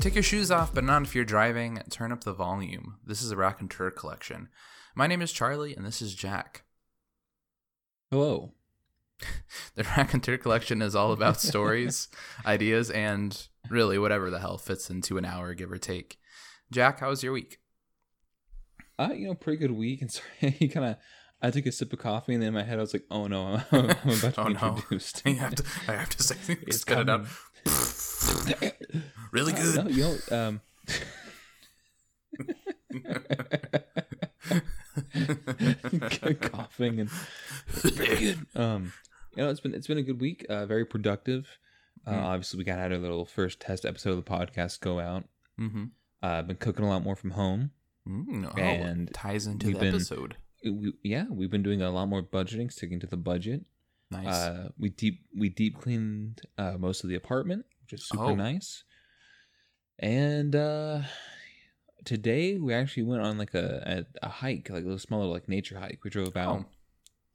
Take your shoes off, but not if you're driving. Turn up the volume. This is a Raconteur collection. My name is Charlie, and this is Jack. Hello. The Raconteur collection is all about stories, ideas, and really whatever the hell fits into an hour, give or take. Jack, how was your week? Uh, you know, pretty good week. And sorry, he kind of. I took a sip of coffee, and then in my head, I was like, "Oh no, I'm, about to Oh be no. introduced." I have to, I have to say, It's spit it out. Really Uh, good. no, you know, um, coughing and very um, you know, it's been it's been a good week. Uh, very productive. Uh, Mm. Obviously, we got had our little first test episode of the podcast go out. mm-hmm. Uh, I've been cooking a lot more from home. Mm, oh, And ties into the been- episode. We, yeah, we've been doing a lot more budgeting, sticking to the budget. Nice. Uh, we deep we deep cleaned uh, most of the apartment, which is super Oh. nice. And uh, today we actually went on like a, a, a hike, like a little smaller like nature hike. We drove about oh.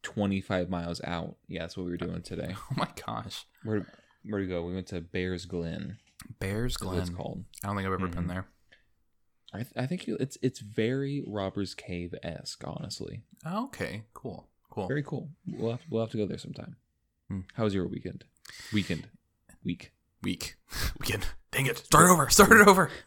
twenty five miles out. Yeah, that's what we were doing today. oh my gosh. Where where to go? We went to Bears Glen. Bears Glen. it's called. I don't think I've ever been Mhm. there. I, th- I think you- it's it's very Robbers Cave esque, honestly. Oh, okay. Cool. Cool. Very cool. We'll have to, we'll have to go there sometime. Hmm. How was your weekend? Weekend, week. Week. Weekend. Dang it. Start over. Start it over.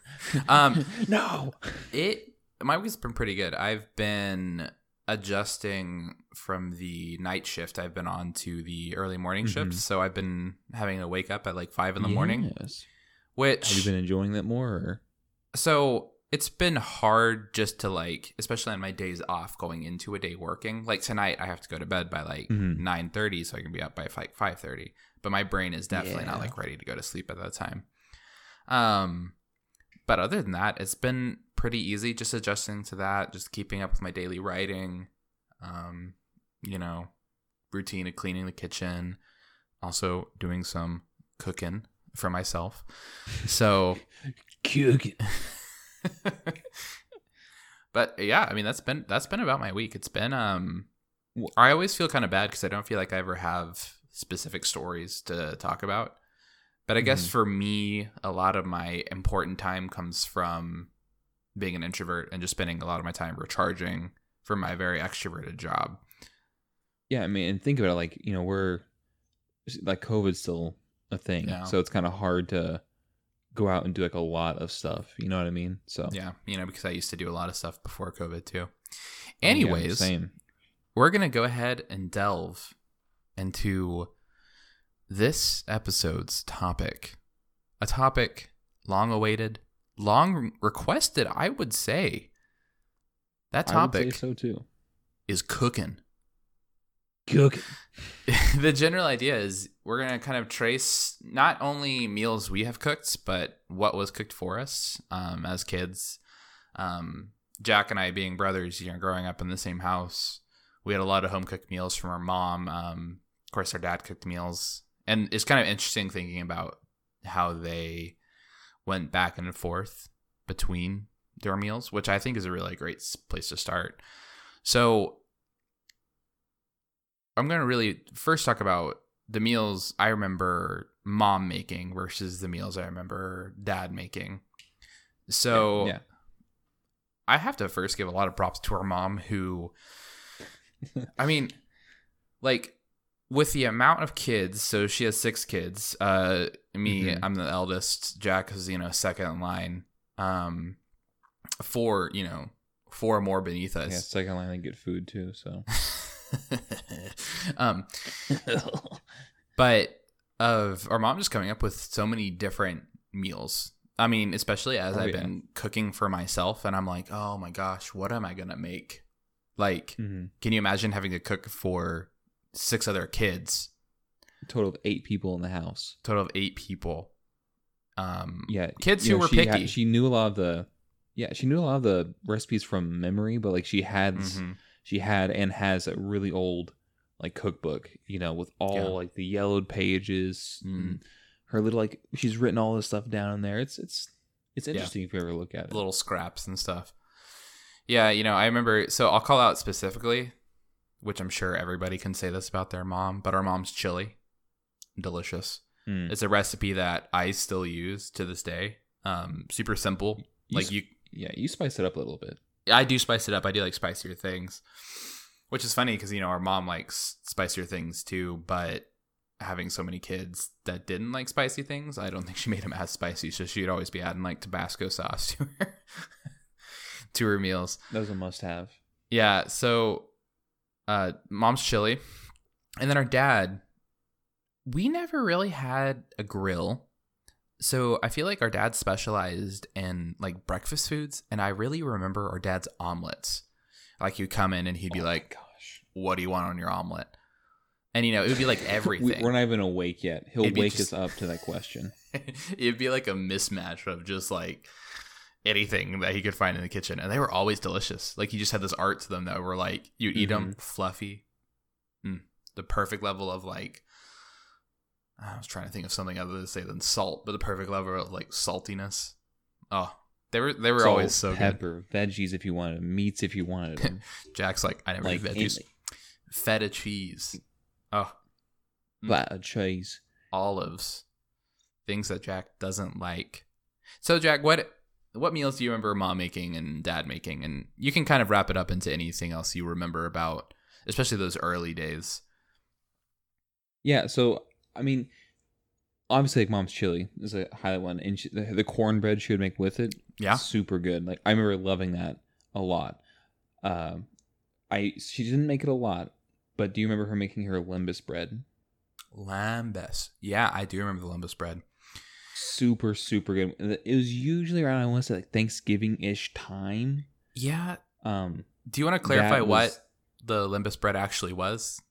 Um, no. it my week's been pretty good. I've been adjusting from the night shift I've been on to the early morning shift. Mhm. So I've been having to wake up at like five in the morning. Which Have you been enjoying that more? Or? so it's been hard just to like especially on my days off going into a day working like tonight i have to go to bed by like Mhm. 9.30 so i can be up by like 5.30 but my brain is definitely not like ready to go to sleep at that time um but other than that it's been pretty easy just adjusting to that just keeping up with my daily writing um you know routine of cleaning the kitchen also doing some cooking for myself so cooking. but yeah, I mean that's been that's been about my week. It's been um I always feel kind of bad cuz I don't feel like I ever have specific stories to talk about. But I guess Mhm. for me a lot of my important time comes from being an introvert and just spending a lot of my time recharging for my very extroverted job. Yeah, I mean, and think about it. Like you know, we're like COVID's still a thing, Yeah. so it's kind of hard to go out and do like a lot of stuff. You know what I mean? So Yeah, you know because I used to do a lot of stuff before COVID too. Oh, yeah, Anyways, same. we're going to go ahead and delve into this episode's topic. A topic long awaited, long requested, I would say. That I would say so too. is cooking. Cook. the general idea is we're going to kind of trace not only meals we have cooked, but what was cooked for us um, as kids. Um, Jack and I, being brothers, you know, growing up in the same house, we had a lot of home cooked meals from our mom. Um, of course, our dad cooked meals. And it's kind of interesting thinking about how they went back and forth between their meals, which I think is a really great place to start. So, I'm going to really first talk about the meals I remember mom making versus the meals I remember dad making. So, yeah. I have to first give a lot of props to our mom who I mean like with the amount of kids, so she has 6 kids. Uh me, Mhm. I'm the eldest. Jack is, you know, second in line. Um four, you know, four more beneath Yeah, us. second line and get food too. So um but of our mom just coming up with so many different meals. I mean, especially as Oh, I've yeah. been cooking for myself, and I'm like, oh my gosh, what am I gonna make? Like, Mhm. can you imagine having to cook for six other kids, total of eight people in the house. total of eight people? Um, Yeah, Kids who were she had- picky. she knew a lot of the. Yeah, she knew a lot of the recipes from memory, but like she had mhm. she had and has a really old like cookbook, you know, with all Yeah. like the yellowed pages. Mm. And her little like she's written all this stuff down in there. It's it's it's Yeah. interesting if you ever look at it. little scraps and stuff. Yeah, you know, I remember. So I'll call out specifically, which I'm sure everybody can say this about their mom, but our mom's chili, delicious. Mm. It's a recipe that I still use to this day. Um, super simple. You like s- you, Yeah, you spice it up a little bit. I do spice it up. I do like spicier things, which is funny because you know our mom likes spicier things too. But having so many kids that didn't like spicy things, I don't think she made them as spicy. So she'd always be adding like Tabasco sauce to her to her meals. That was a must-have. Yeah. So, uh, mom's chili, and then our dad. We never really had a grill. So I feel like our dad specialized in like breakfast foods, and I really remember our dad's omelets. Like he'd come in and he'd be Oh like, "Gosh, "What do you want on your omelet?" And you know, it would be like everything. we, we're not even awake yet. He'll wake just- us up to that question." It'd be like a mismatch of just like anything that he could find in the kitchen, and they were always delicious. Like he just had this art to them that were like you eat them Mm-hmm. fluffy, mm, the perfect level of like. I was trying to think of something other to say than salt, but the perfect level of like saltiness. Oh, they were they were Salt, always so good. pepper, veggies if you wanted, 'em, meats if you wanted them. Jack's like I never like eat veggies. Feta cheese. Oh, Mm. butter cheese. olives, things that Jack doesn't like. So, Jack, what what meals do you remember mom making and dad making? And you can kind of wrap it up into anything else you remember about, especially those early days. Yeah, so I mean, obviously, like mom's chili is a highlight one, and she, the, the cornbread she would make with it, Yeah. super good. Like I remember loving that a lot. Um, I she didn't make it a lot, but do you remember her making her limbus bread? Lembas. Yeah, I do remember the lembas bread. Super, super good. It was usually around I want to say like Thanksgiving ish time. Yeah. Um, Do you want to clarify what was- the limbus bread actually was?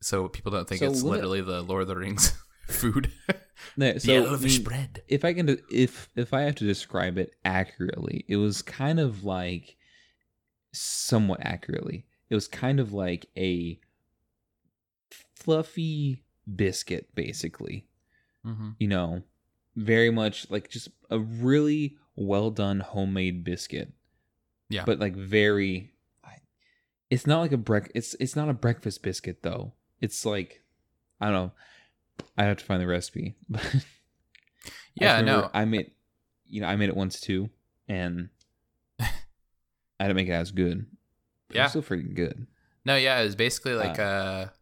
So people don't think So it's literally the Lord of the Rings food. no, so the I elvish mean, bread. if I can, if if I have to describe it accurately, it was kind of like, somewhat accurately, it was kind of like a fluffy biscuit, basically. Mm-hmm. You know, very much like just a really well done homemade biscuit. Yeah. but like very. It's not like a break. It's it's not a breakfast biscuit though. It's like, I don't know. I have to find the recipe, but I Yeah, no. I made, you know, I made it once too, and I didn't make it as good. But Yeah. was still freaking good. No, yeah, it was basically like Uh, a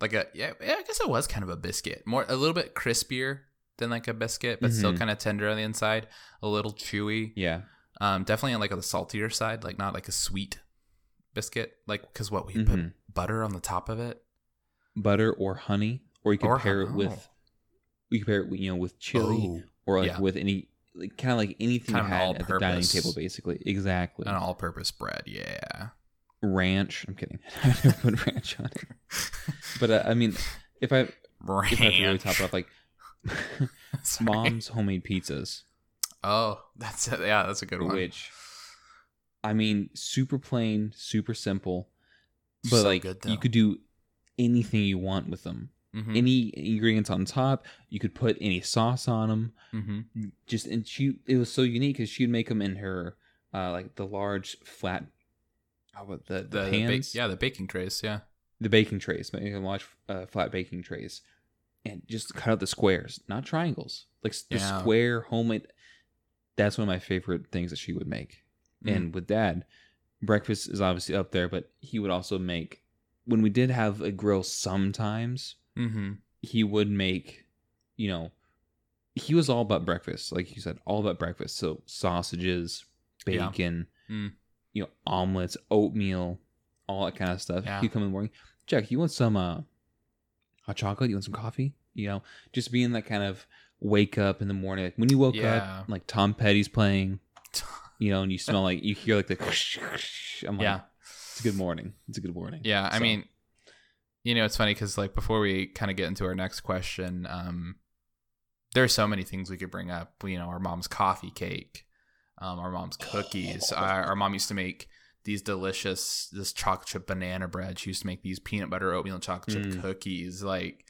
like a yeah, yeah, I guess it was kind of a biscuit. More a little bit crispier than like a biscuit, but still Mhm. kind of tender on the inside, a little chewy. Yeah, Um definitely on like the saltier side, like not like a sweet biscuit, like cuz what we put Mhm. butter on the top of it. butter or honey, or you could Or pair hon- it with, you could pair it, you know, with chili, Oh, or like yeah. with any, like, kind of like anything Kind you had at the dining table, basically. Exactly. an all-purpose bread. Yeah. Ranch. I'm kidding. I never put ranch on it. But uh, I mean, if I if I really top it off, like. mom's homemade pizzas, Oh, that's a, yeah, that's a good one. which I mean, super plain, super simple, but So like good, you could do anything you want with them. Mhm, Any ingredients on top, you could put any sauce on them. mhm. Just and she, it was so unique because she'd make them in her, uh, like the large flat, oh, what the the, The, the ba- pans, yeah, the baking trays, yeah. the baking trays, but you can large uh, flat baking trays, and just cut out the squares, not triangles, like the Yeah. square homemade. That's one of my favorite things that she would make. Mm. And with dad, breakfast is obviously up there, but he would also make when we did have a grill sometimes, Mm-hmm. he would make, you know, he was all about breakfast, like you said, all about breakfast. So sausages, Yeah. bacon, Mm. you know, omelets, oatmeal, all that kind of stuff. Yeah. He'd come in the morning. Jack, you want some uh hot chocolate? You want some coffee? You know, just being that kind of wake up in the morning. Like when you woke Yeah. up, like Tom Petty's playing, you know, and you smell like you hear like the I'm like, yeah. it's a good morning. It's a good morning. Yeah, I mean, you know, it's funny because like before we kind of get into our next question, um, there are so many things we could bring up. You know, our mom's coffee cake, um, our mom's cookies. Our, our mom used to make these delicious this chocolate chip banana bread. She used to make these peanut butter oatmeal chocolate chip Mm. cookies. Like,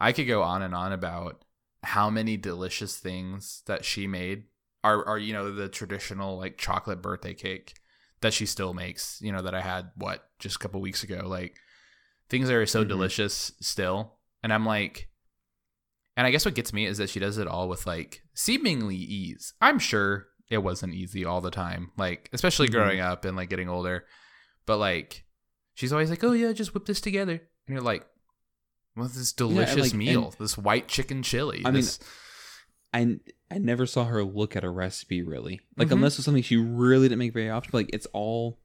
I could go on and on about how many delicious things that she made are are you know the traditional like chocolate birthday cake that she still makes you know that i had what just a couple weeks ago like things that are so Mhm. delicious still and i'm like And I guess what gets me is that she does it all with like seemingly ease. I'm sure it wasn't easy all the time, like especially Mhm. growing up and like getting older. But like, she's always like, "Oh yeah, just whip this together," and you're like, "What's this delicious like, meal? and- this white chicken chili." I mean, I I never saw her look at a recipe really. Like Mhm. unless it's something she really didn't make very often. But like it's all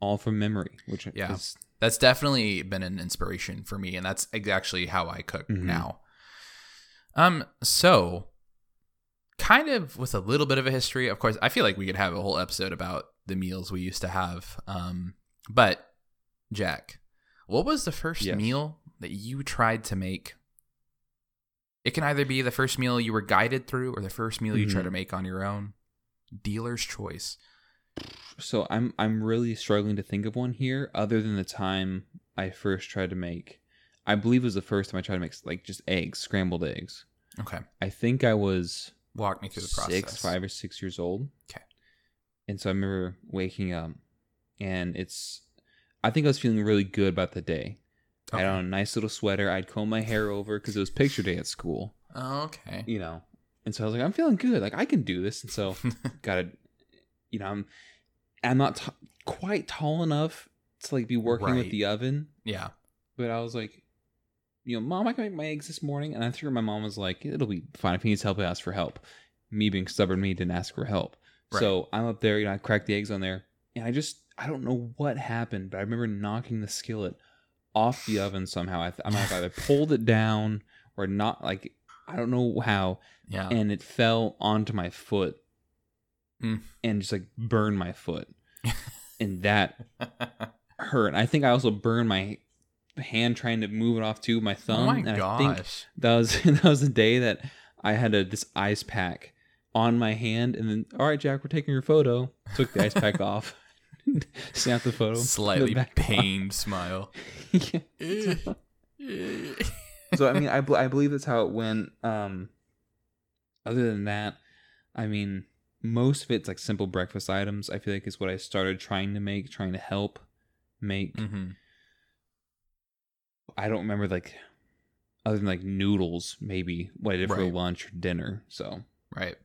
all from memory, which Yeah. is that's definitely been an inspiration for me, and that's actually how I cook Mhm. now. Um, so kind of with a little bit of a history, of course, I feel like we could have a whole episode about the meals we used to have. Um, but Jack, what was the first Yes. meal that you tried to make? It can either be the first meal you were guided through or the first meal you try to mm-hmm. make on your own. Dealer's choice. so I'm I'm really struggling to think of one here other than the time I first tried to make I believe it was the first time I tried to make like just eggs, scrambled eggs. Okay. I think I was Walk me through the process. six, five or six years old. Okay. And so I remember waking up and it's I think I was feeling really good about the day. I had on a nice little sweater. I'd comb my hair over because it was picture day at school, Okay. you know. And so I was like, I'm feeling good. Like I can do this. And so gotta, you know, I'm I'm not t- quite tall enough to like be working Right. with the oven, yeah. but I was like, you know, mom, I can make my eggs this morning. And I threw my mom was like, it'll be fine if he needs help. I ask for help. Me being stubborn, me didn't ask for help. Right. So I'm up there, you know, I cracked the eggs on there, and I just I don't know what happened, but I remember knocking the skillet off the oven somehow. I, th- I might have either pulled it down or not. Like I don't know how, Yeah. and it fell onto my foot Mm. and just like burned my foot, and that hurt. I think I also burned my hand trying to move it off too, my thumb. oh my and gosh. I think that was that was the day that I had a, this ice pack on my hand, and then all right, Jack, we're taking your photo. Took the ice pack off, snapped the photo, Slightly pained smile. Yeah. so I mean, I, I believe that's how it went. Um, other than that, I mean, most of it's like simple breakfast items. I feel like is what I started trying to make, trying to help make. hmm I don't remember like other than like noodles, maybe what I did for Right. lunch or dinner. So Right.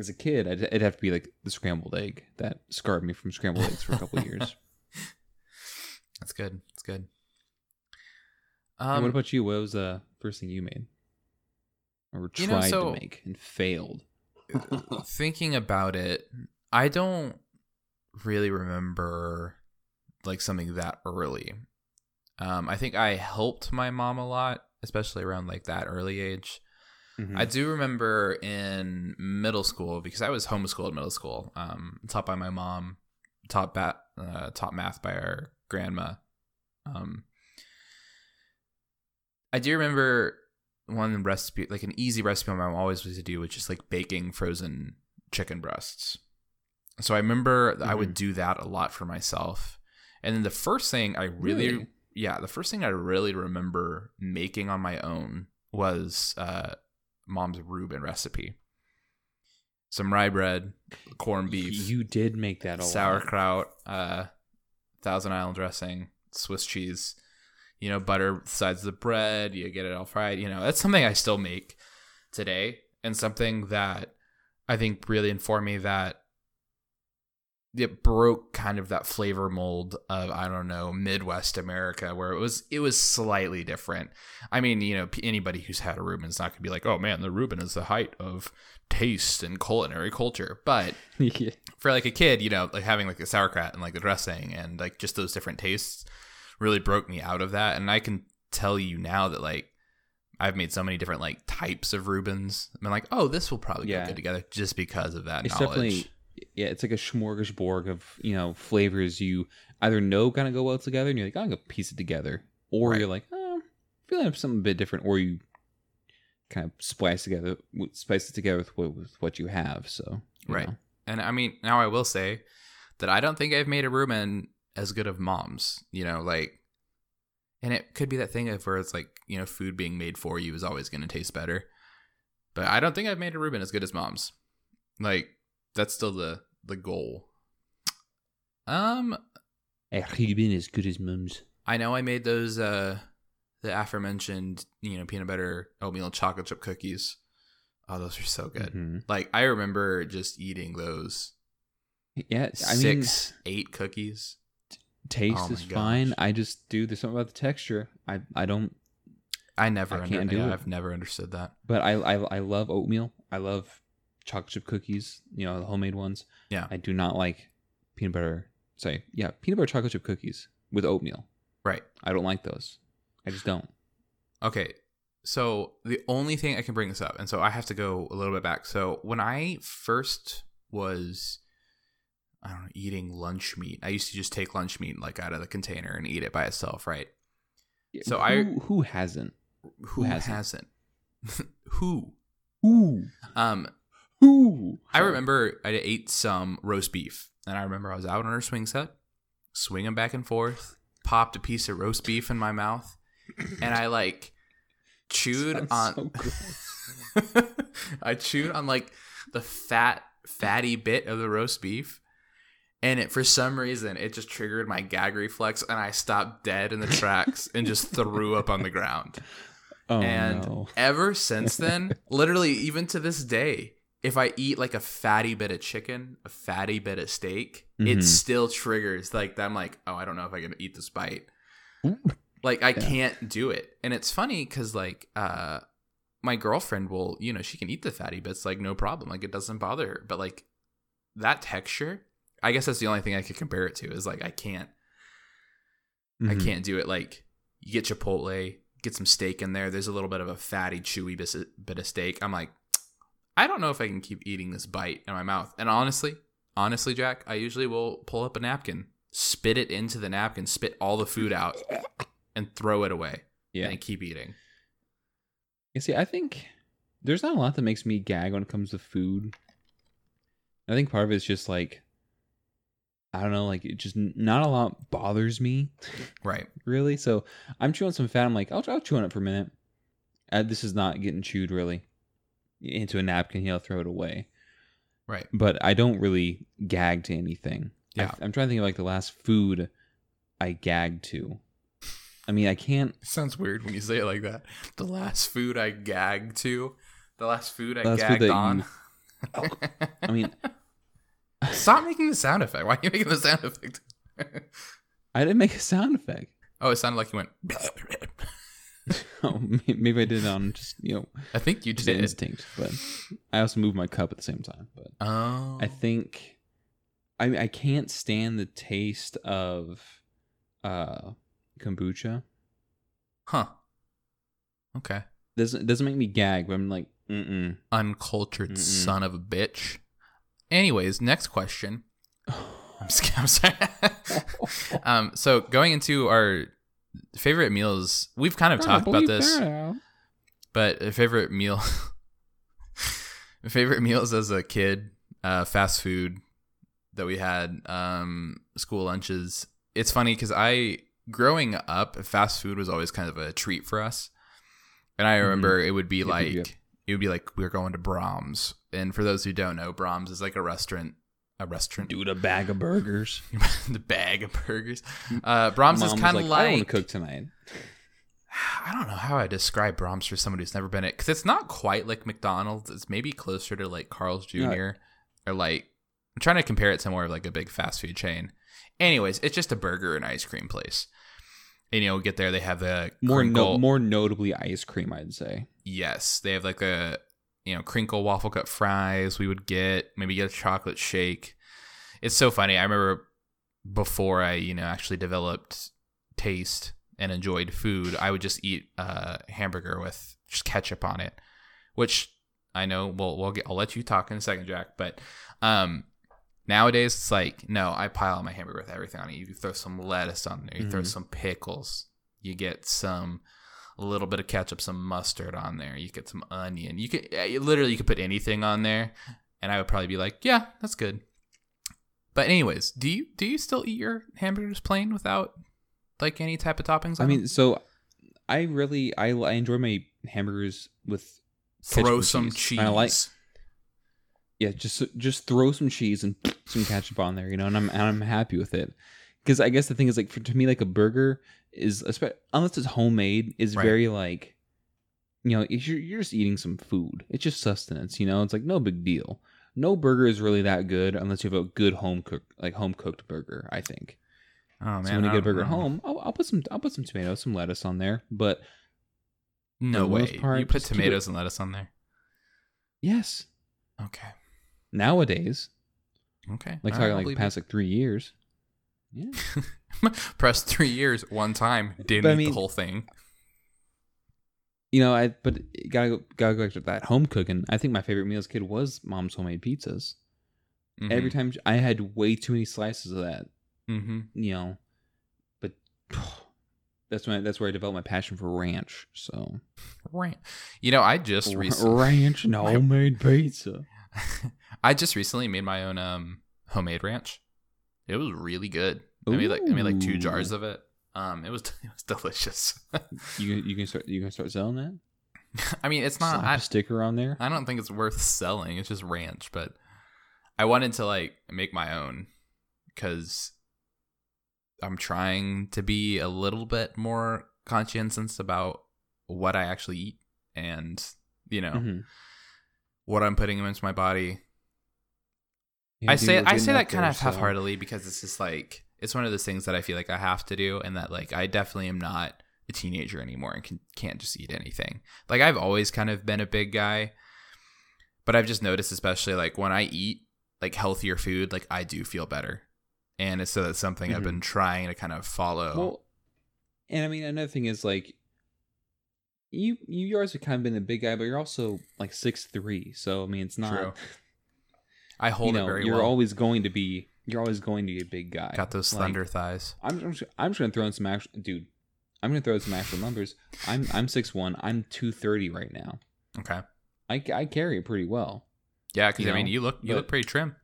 As a kid, I'd, it'd have to be like the scrambled egg that scarred me from scrambled eggs for a couple of years. That's good. That's good. Um, what about you? What was the first thing you made or You tried know, so- to make and failed? thinking about it, I don't really remember like something that early. Um, I think I helped my mom a lot, especially around like that early age. Mhm. I do remember in middle school because I was homeschooled middle school, um, taught by my mom, taught bat, uh, taught math by our grandma. Um, I do remember one recipe, like an easy recipe my mom always used to do, which is just like baking frozen chicken breasts. So I remember that I would do that a lot for myself. And then the first thing I really, Really? yeah, the first thing I really remember making on my own was uh, mom's Reuben recipe. Some rye bread, corned beef, You did make that sauerkraut, uh, Thousand Island dressing, Swiss cheese, you know, butter sides of the bread. You get it all fried. You know, that's something I still make today, and something that I think really informed me that it broke kind of that flavor mold of I don't know Midwest America, where it was it was slightly different. I mean, you know, anybody who's had a Reuben is not going to be like, oh man, the Reuben is the height of taste and culinary culture, but yeah. for like a kid, you know, like having like the sauerkraut and like the dressing and like just those different tastes really broke me out of that. And I can tell you now that like I've made so many different like types of Reubens. I'm like, oh, this will probably Yeah. go good together just because of that It's knowledge. definitely yeah, it's like a smorgasbord of you know flavors you either know kind of go well together, and you're like, I'm gonna piece it together, or Right. you're like, oh, feeling something a bit different, or you kind of splice together, spice it together with what, with what you have. So you Right. know. And I mean, now I will say that I don't think I've made a Reuben as good of mom's, you know, like, and it could be that thing of where it's like, you know, food being made for you is always going to taste better. But I don't think I've made a Reuben as good as mom's. Like, that's still the the goal. Um, A been as good as mum's. I know I made those uh the aforementioned, you know, peanut butter oatmeal chocolate chip cookies. Oh, those are so good. Mhm. Like I remember just eating those Yeah, I mean, six, eight cookies. taste Oh is fine. I just do. There's something about the texture. I I don't. I never, I under, can't do yeah, it. I've never understood that. But I I I love oatmeal. I love chocolate chip cookies. You know, the homemade ones. Yeah. I do not like peanut butter. Sorry, yeah, peanut butter chocolate chip cookies with oatmeal. Right. I don't like those. I just don't. Okay. So the only thing I can bring this up, and so I have to go a little bit back. So when I first was, I don't know, eating lunch meat, I used to just take lunch meat like out of the container and eat it by itself, right? So who, I- who hasn't? Who hasn't? hasn't? Who? Who Um, who? I remember I ate some roast beef, and I remember I was out on our swing set, swinging back and forth, popped a piece of roast beef in my mouth, and I like chewed on. so. I chewed on like the fat, fatty bit of the roast beef, and it for some reason it just triggered my gag reflex, and I stopped dead in the tracks and just threw up on the ground. Oh and no. ever since then, literally even to this day, if I eat like a fatty bit of chicken, a fatty bit of steak, it Mhm. still triggers like I'm like, oh, I don't know if I can eat this bite. Like I Yeah. can't do it. And it's funny cuz like uh my girlfriend will, you know, she can eat the fatty bits like no problem. Like it doesn't bother her. But like that texture, I guess that's the only thing I could compare it to is like I can't I Mhm. can't do it. Like you get Chipotle, get some steak in there. There's a little bit of a fatty, chewy bit of steak. I'm like, I don't know if I can keep eating this bite in my mouth. And honestly, honestly, Jack, I usually will pull up a napkin, spit it into the napkin, spit all the food out, and throw it away, Yeah. and keep eating. You see, I think there's not a lot that makes me gag when it comes to food. I think part of it's just like I don't know, like it just not a lot bothers me Right. really. So I'm chewing some fat. I'm like, I'll, I'll chew on it for a minute. Uh, this is not getting chewed really into a napkin. He'll throw it away. Right. But I don't really gag to anything. Yeah. I'm trying to think of like the last food I gagged to. I mean, I can't. It sounds weird when you say it like that. The last food I gagged to, the last food I Last food gagged that on. I mean, Stop making the sound effect. Why are you making the sound effect? I didn't make a sound effect. oh, it sounded like you went. Oh, maybe I did it on just you know I think you just did. instinct, but I also moved my cup at the same time. But Oh, I think I I can't stand the taste of uh kombucha. huh. Okay. Doesn't doesn't make me gag, but I'm like, mm. Uncultured Mm-mm. son of a bitch. Anyways, next question. I'm, I'm sorry. um, so going into our favorite meals, we've kind of talked about this, but favorite meal, favorite meals as a kid, uh, fast food that we had, um, school lunches. It's funny because I, growing up, fast food was always kind of a treat for us, and I remember it would be Yep, like. yep. It would be like we were going to Braum's, and for those who don't know, Braum's is like a restaurant, a restaurant, Dude, a bag of burgers. the bag of burgers. Uh, Braum's is kind of I don't like, want to cook tonight. I don't know how I describe Braum's for somebody who's never been it because it's not quite like McDonald's. It's maybe closer to like Carl's Jr. Yeah. or like I'm trying to compare it to more of like a big fast food chain. Anyways, it's just a burger and ice cream place. And you know, get there, they have the More no, more notably ice cream, I'd say. Yes, they have like a you know crinkle waffle cut fries. We would get maybe get a chocolate shake. It's so funny. I remember before I you know actually developed taste and enjoyed food, I would just eat a hamburger with just ketchup on it, which I know. Well, we'll get. I'll let you talk in a second, Jack. But um, nowadays it's like no, I pile on my hamburger with everything on it. You throw some lettuce on there. You throw Mhm. some pickles. You get some a little bit of ketchup, some mustard on there. You get some onion. You could literally you could put anything on there, and I would probably be like, yeah, that's good. But anyways, do you do you still eat your hamburgers plain without like any type of toppings? I mean, them? so I really I, I enjoy my hamburgers with throw some cheese. cheese. Kinda like- yeah, just just throw some cheese and some ketchup on there, you know, and I'm and I'm happy with it. because I guess the thing is like for to me like a burger is unless it's homemade is Right. very like you know you're you're just eating some food. It's just sustenance. You know, it's like no big deal. No burger is really that good unless you have a good home cooked like home cooked burger. I think. Oh man, so when you get a burger at home, I'll, I'll put some I'll put some tomatoes, some lettuce on there. But no way. part, you put just keep it- tomatoes and lettuce on there. yes, Okay. nowadays, Okay. like All talking like past like three years. Yeah. Press three years one time. Didn't I mean- the whole thing. You know, I but gotta go, gotta go back to that home cooking. I think my favorite meal as a kid was mom's homemade pizzas. Every time I had way too many slices of that. Mm-hmm. You know, but that's when that's where I developed my passion for ranch. So ranch. You know, I just recently. ranch and homemade pizza. I just recently made my own um homemade ranch. It was really good. I made like I made like two jars of it. Um, it was it was delicious. You you can start you can start selling that. I mean, it's not. Slap I, a sticker on there. I don't think it's worth selling. It's just ranch, but I wanted to like make my own because I'm trying to be a little bit more conscientious about what I actually eat and you know Mhm. what I'm putting into my body. Yeah, I dude, say I say that kind of half-heartedly because it's just like it's one of those things that I feel like I have to do, and that like I definitely am not a teenager anymore and can, can't just eat anything. Like I've always kind of been a big guy, but I've just noticed, especially like when I eat like healthier food, like I do feel better, and it's so that's something I've Mhm. been trying to kind of follow. Well, and I mean another thing is like you you yours have kind of been a big guy, but you're also like six three. So I mean it's not True. I hold you know, it very you're well. always going to be you're always going to be a big guy. Got those Like, slender thighs. I'm I'm just, I'm just gonna throw in some actual dude. I'm gonna throw in some actual numbers. I'm I'm six one. I'm two thirty right now. Okay. I, I carry it pretty well. Yeah, because I mean, you look you but- look pretty trim.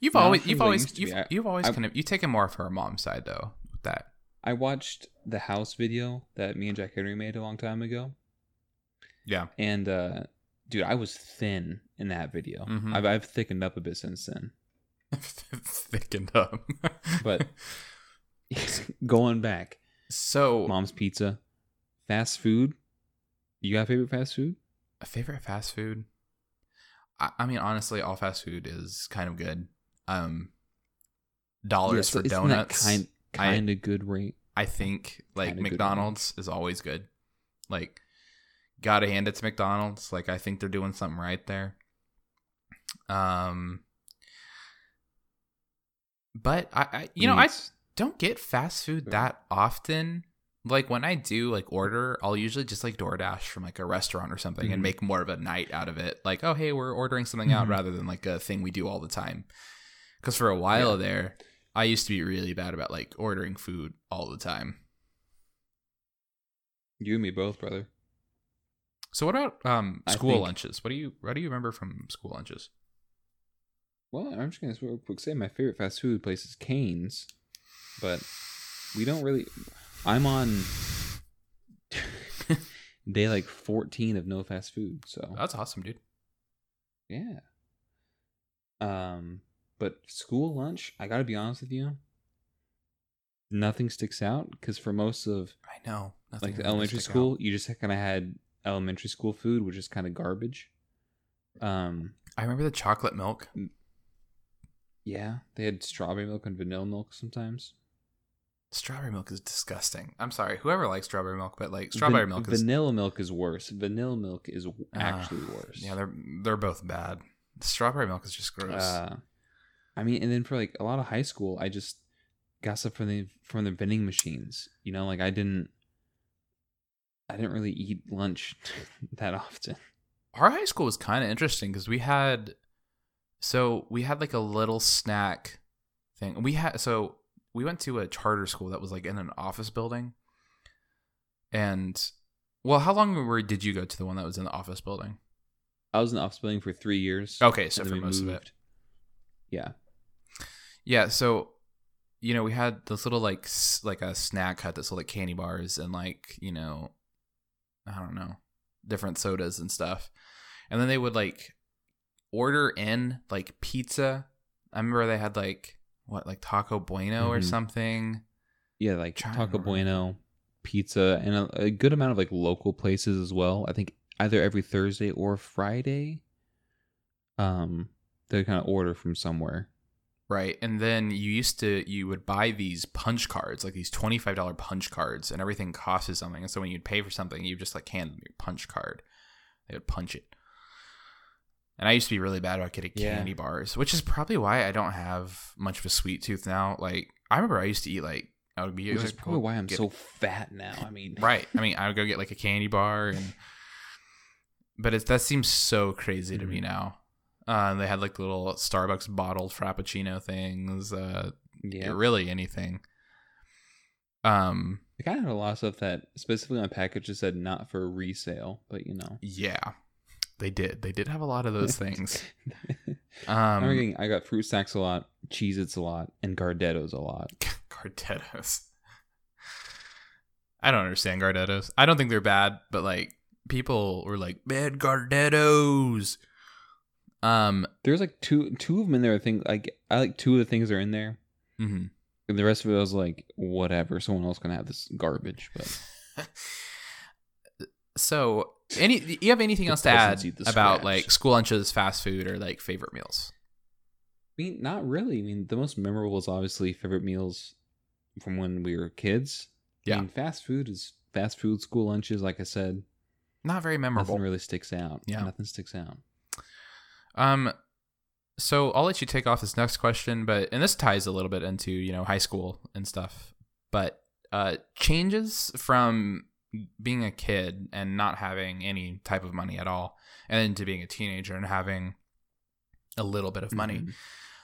You've always you've always you've. I- you've always I- kind of you taken more for our mom's side though with that. I watched the house video that me and Jack Henry made a long time ago, Yeah. and uh, dude, I was thin in that video. Mhm. I've I've thickened up a bit since then. Thickened up. But going back, so mom's pizza, fast food. You got a favorite fast food? a favorite fast food. I, I mean, honestly, all fast food is kind of good. Um, dollars Yeah, for so that donuts. kind I- kind of good rate. I think like Kinda McDonald's is always good. Like, gotta hand it to McDonald's. Like, I think they're doing something right there. Um, but I, I you know, I don't get fast food that often. Like when I do like order, I'll usually just like DoorDash from like a restaurant or something and Mhm. make more of a night out of it. Like, oh hey, we're ordering something out Mhm. rather than like a thing we do all the time. Because for a while Yeah. there, I used to be really bad about like ordering food all the time. You and me both, brother. So what about um school think- lunches? What do you what do you remember from school lunches? Well, I'm just gonna real quick say my favorite fast food place is Cane's, but we don't really. I'm on day like 14 of no fast food, so That's awesome, dude. yeah. Um, but school lunch, I gotta be honest with you, nothing sticks out because for most of I know. Nothing like really elementary stick out. school, you just kind of had elementary school food, which is kind of garbage. Um, I remember the chocolate milk. Yeah, they had strawberry milk and vanilla milk sometimes. Strawberry milk is disgusting. I'm sorry, whoever likes strawberry milk, but like strawberry Van- milk is vanilla milk is worse. Vanilla milk is w- Ah, actually worse. Yeah, they're they're both bad. Strawberry milk is just gross. Uh, I mean, and then for like a lot of high school, I just got stuff from the from the vending machines. You know, like I didn't, I didn't really eat lunch that often. Our high school was kind of interesting because we had, so we had like a little snack thing. We had so we went to a charter school that was like in an office building, and well, how long were did you go to the one that was in the office building? I was in the office building for three years. Okay, so for most of it. Yeah. Yeah, so you know, we had this little like s- like a snack hut that sold like candy bars and like, you know, I don't know, different sodas and stuff. And then they would like order in like pizza. I remember they had like what like Taco Bueno or Mhm. something. Yeah, like Taco. Bueno, pizza, and a, a good amount of like local places as well. I think either every Thursday or Friday. Um, they kind of order from somewhere. Right. And then you used to you would buy these punch cards, like these twenty five dollar punch cards, and everything cost you something. And so when you'd pay for something, you just like hand them your punch card. They would punch it. And I used to be really bad about getting Yeah. candy bars, which is probably why I don't have much of a sweet tooth now. Like I remember I used to eat like I would be Which is probably why I'm get- so fat now. I mean, right. I mean, I would go get like a candy bar, and but it's that seems so crazy to Mm-hmm. me now. Uh, they had like little Starbucks bottled Frappuccino things. Uh, Yeah, really anything. Um, kind of had a lot of stuff that specifically on packages said not for resale, but you know. yeah, they did. They did have a lot of those things. Um, getting, I got fruit snacks a lot, Cheez Its a lot, and Gardettos a lot. Gardettos. I don't understand Gardettos. I don't think they're bad, but like people were like, "Man, Gardettos." Um, There's like two two of them in there. I think like I like two of the things are in there. mhm. And the rest of it I was like, whatever. Someone else gonna have this garbage. But so any you have anything else to add peasants eat the about scraps. like school lunches, fast food, or like favorite meals? I mean, not really. I mean, the most memorable is obviously favorite meals from when we were kids. Yeah. I mean, fast food is fast food. School lunches, like I said, Not very memorable. nothing really sticks out. Yeah. nothing sticks out. Um, so I'll let you take off this next question, but and this ties a little bit into you know high school and stuff, but uh, changes from being a kid and not having any type of money at all, and then to being a teenager and having a little bit of money. Mhm.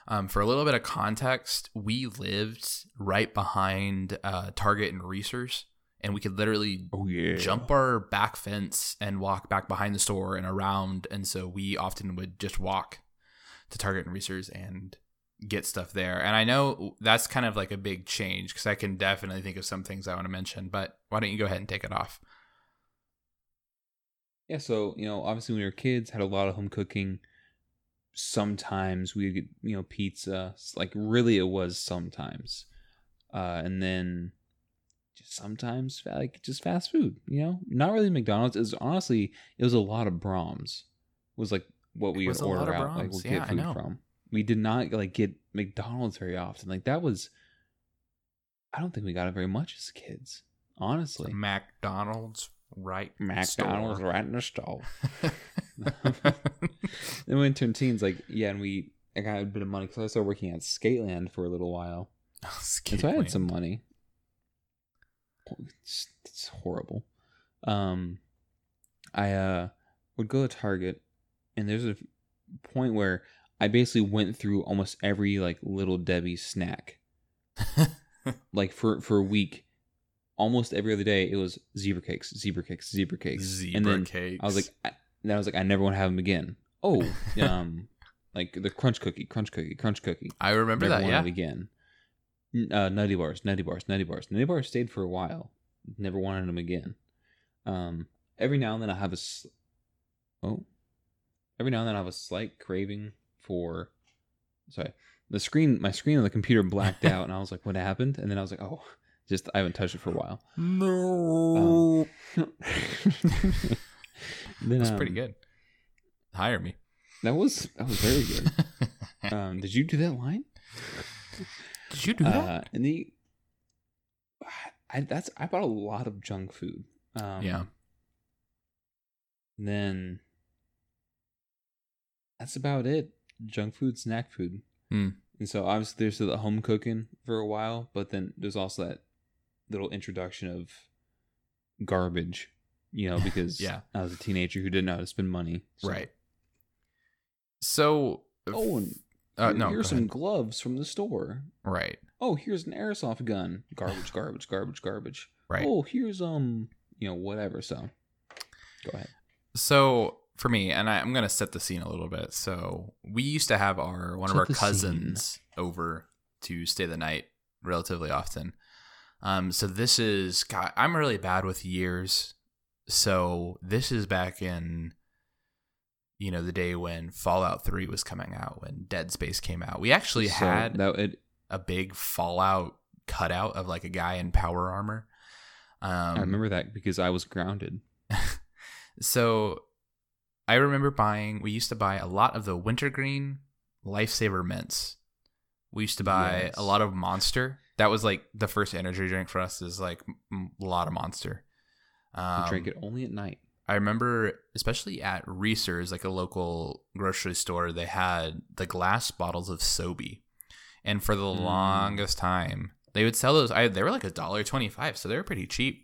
Um, for a little bit of context, we lived right behind uh, Target and Reasor's, and we could literally Oh yeah. jump our back fence and walk back behind the store and around. And so we often would just walk to Target and Reasor's and get stuff there. And I know that's kind of like a big change because I can definitely think of some things I want to mention. But why don't you go ahead and take it off? Yeah. So you know, obviously when we were kids, had a lot of home cooking. Sometimes we get you know pizza. Like really, it was sometimes, uh, and then just sometimes like just fast food. You know, not really McDonald's. It was honestly it was a lot of Braum's. Was like what we would order out, like we Yeah, get food from. We did not like get McDonald's very often. Like that was. I don't think we got it very much as kids. Honestly, McDonald's, right? McDonald's store. right in the stall. then when we turned teens, like yeah, and we I got a bit of money because I started working at Skateland for a little while, and so I had some money. It's, it's horrible. Um, I uh would go to Target, and there's a point where I basically went through almost every like little Debbie snack, like for for a week. Almost every other day, it was zebra cakes, zebra cakes, zebra cakes, Zebra and then cakes. I was like, I, then I was like, I never want to have them again. Oh, um, like the crunch cookie, crunch cookie, crunch cookie. I remember never that. Yeah. again. Uh, nutty bars, nutty bars, nutty bars. Nutty bars stayed for a while. Never wanted them again. Um, every now and then I have a, s- oh, every now and then I have a slight craving for, sorry, the screen, my screen on the computer blacked out, and I was like, what happened? And then I was like, oh, just I haven't touched it for a while. No. then, That's pretty um, good. Hire me. That was that was very good. um, did you do that line? Did you do that? Uh, and the I that's I bought a lot of junk food. Um, yeah. and Then that's about it. Junk food, snack food. Hmm. And so obviously there's the home cooking for a while, but then there's also that little introduction of garbage. You know, because Yeah. I was a teenager who didn't know how to spend money. so- Right. So. Oh, and uh, here- no. here's some ahead. gloves from the store. Right. oh here's an airsoft gun garbage garbage garbage garbage Right. oh here's um you know whatever so go ahead So for me, and I, I'm gonna set the scene a little bit. So we used to have our one of our the scene. cousins over to stay the night relatively often. Um, so this is God, I'm really bad with years. So this is back in, you know, the day when Fallout Three was coming out, when Dead Space came out. We actually So had that a big Fallout cutout of like a guy in power armor. Um, I remember that because I was grounded. so I remember buying. We used to buy a lot of the wintergreen lifesaver mints. We used to buy Yes. a lot of Monster. That was like the first energy drink for us. Is like a lot of Monster. Um, I drank it only at night. I remember, especially at Reasor's, like a local grocery store, they had the glass bottles of Sobe, and for the Mm. longest time, they would sell those. I they were like a dollar twenty five, so they were pretty cheap.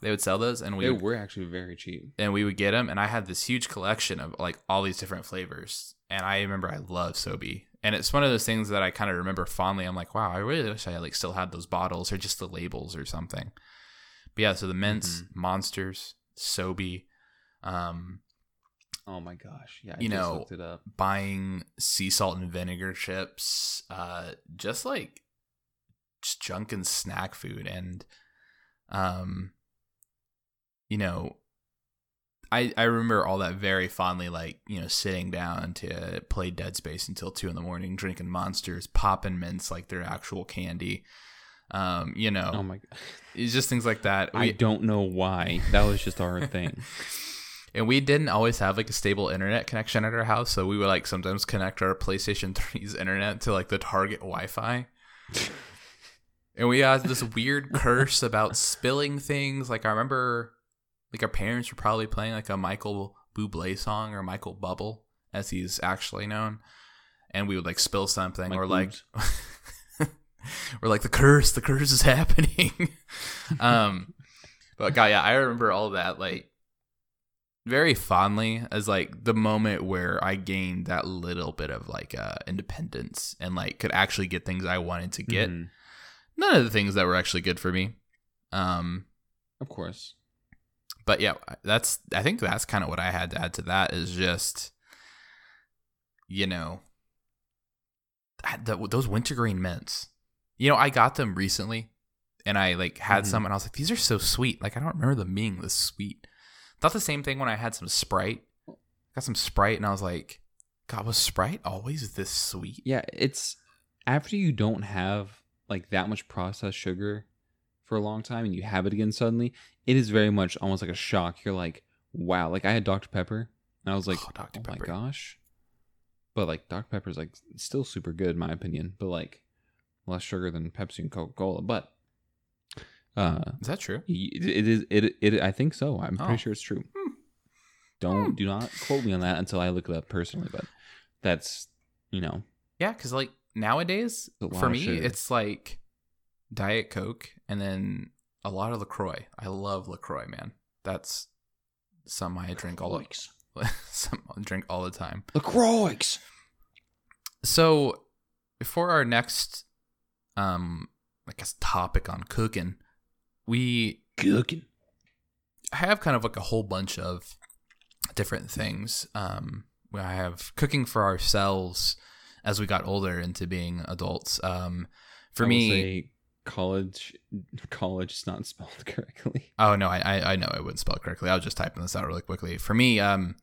They would sell those, and we They would, were actually very cheap. and we would get them. And I had this huge collection of like all these different flavors, and I remember I love Sobe, and it's one of those things that I kind of remember fondly. I'm like, wow, I really wish I like still had those bottles or just the labels or something. But yeah, so the mints, Mm-hmm. monsters, Sobe. Um, Oh my gosh! Yeah, I You just know, looked it up. buying sea salt and vinegar chips, uh, just like just junk and snack food, and um, you know, I I remember all that very fondly, like you know, sitting down to play Dead Space until two in the morning, drinking monsters, popping mints like they're actual candy. Um, you know, Oh my! god. it's just things like that. I don't know why. That was just our thing. And we didn't always have like a stable internet connection at our house, so we would like sometimes connect our PlayStation 3's internet to like the Target Wi-Fi. and we had this weird curse about spilling things. Like I remember, like our parents were probably playing like a Michael Bublé song or Michael Bubble, as he's actually known, and we would like spill something or like. We're like the curse, the curse is happening. um, but God, yeah, I remember all that like very fondly as like the moment where I gained that little bit of like uh independence and like could actually get things I wanted to get. Mhm. None of the things that were actually good for me. Um, Of course. But yeah, that's I think that's kind of what I had to add to that is just you know the, those wintergreen mints. You know, I got them recently and I like had Mhm. some and I was like these are so sweet. Like I don't remember them being this sweet. Thought the same thing when I had some Sprite. Got some Sprite and I was like god, was Sprite always this sweet? Yeah, it's after you don't have like that much processed sugar for a long time and you have it again suddenly, it is very much almost like a shock. You're like, wow. Like I had Dr. Pepper and I was like, Oh, oh, Dr. my gosh. But like Dr. Pepper's like still super good in my opinion, but like less sugar than Pepsi and Coca Cola. But uh Is that true? it is it, it I think so. I'm Oh. pretty sure it's true. Hmm. Don't Hmm. do not quote me on that until I look it up personally, but that's you know Yeah, because like nowadays, for me, sugar. it's like Diet Coke and then a lot of Lacroix. I love Lacroix, man. That's some I drink all the some I drink all the time. LaCroix. So for our next, um, I guess topic on cooking, we Cooking. I have kind of like a whole bunch of different things. Um, I have cooking for ourselves as we got older into being adults. Um, for me, college, college is not spelled correctly. Oh no, I I, know I wouldn't spell it correctly. I was just typing this out really quickly. For me, um,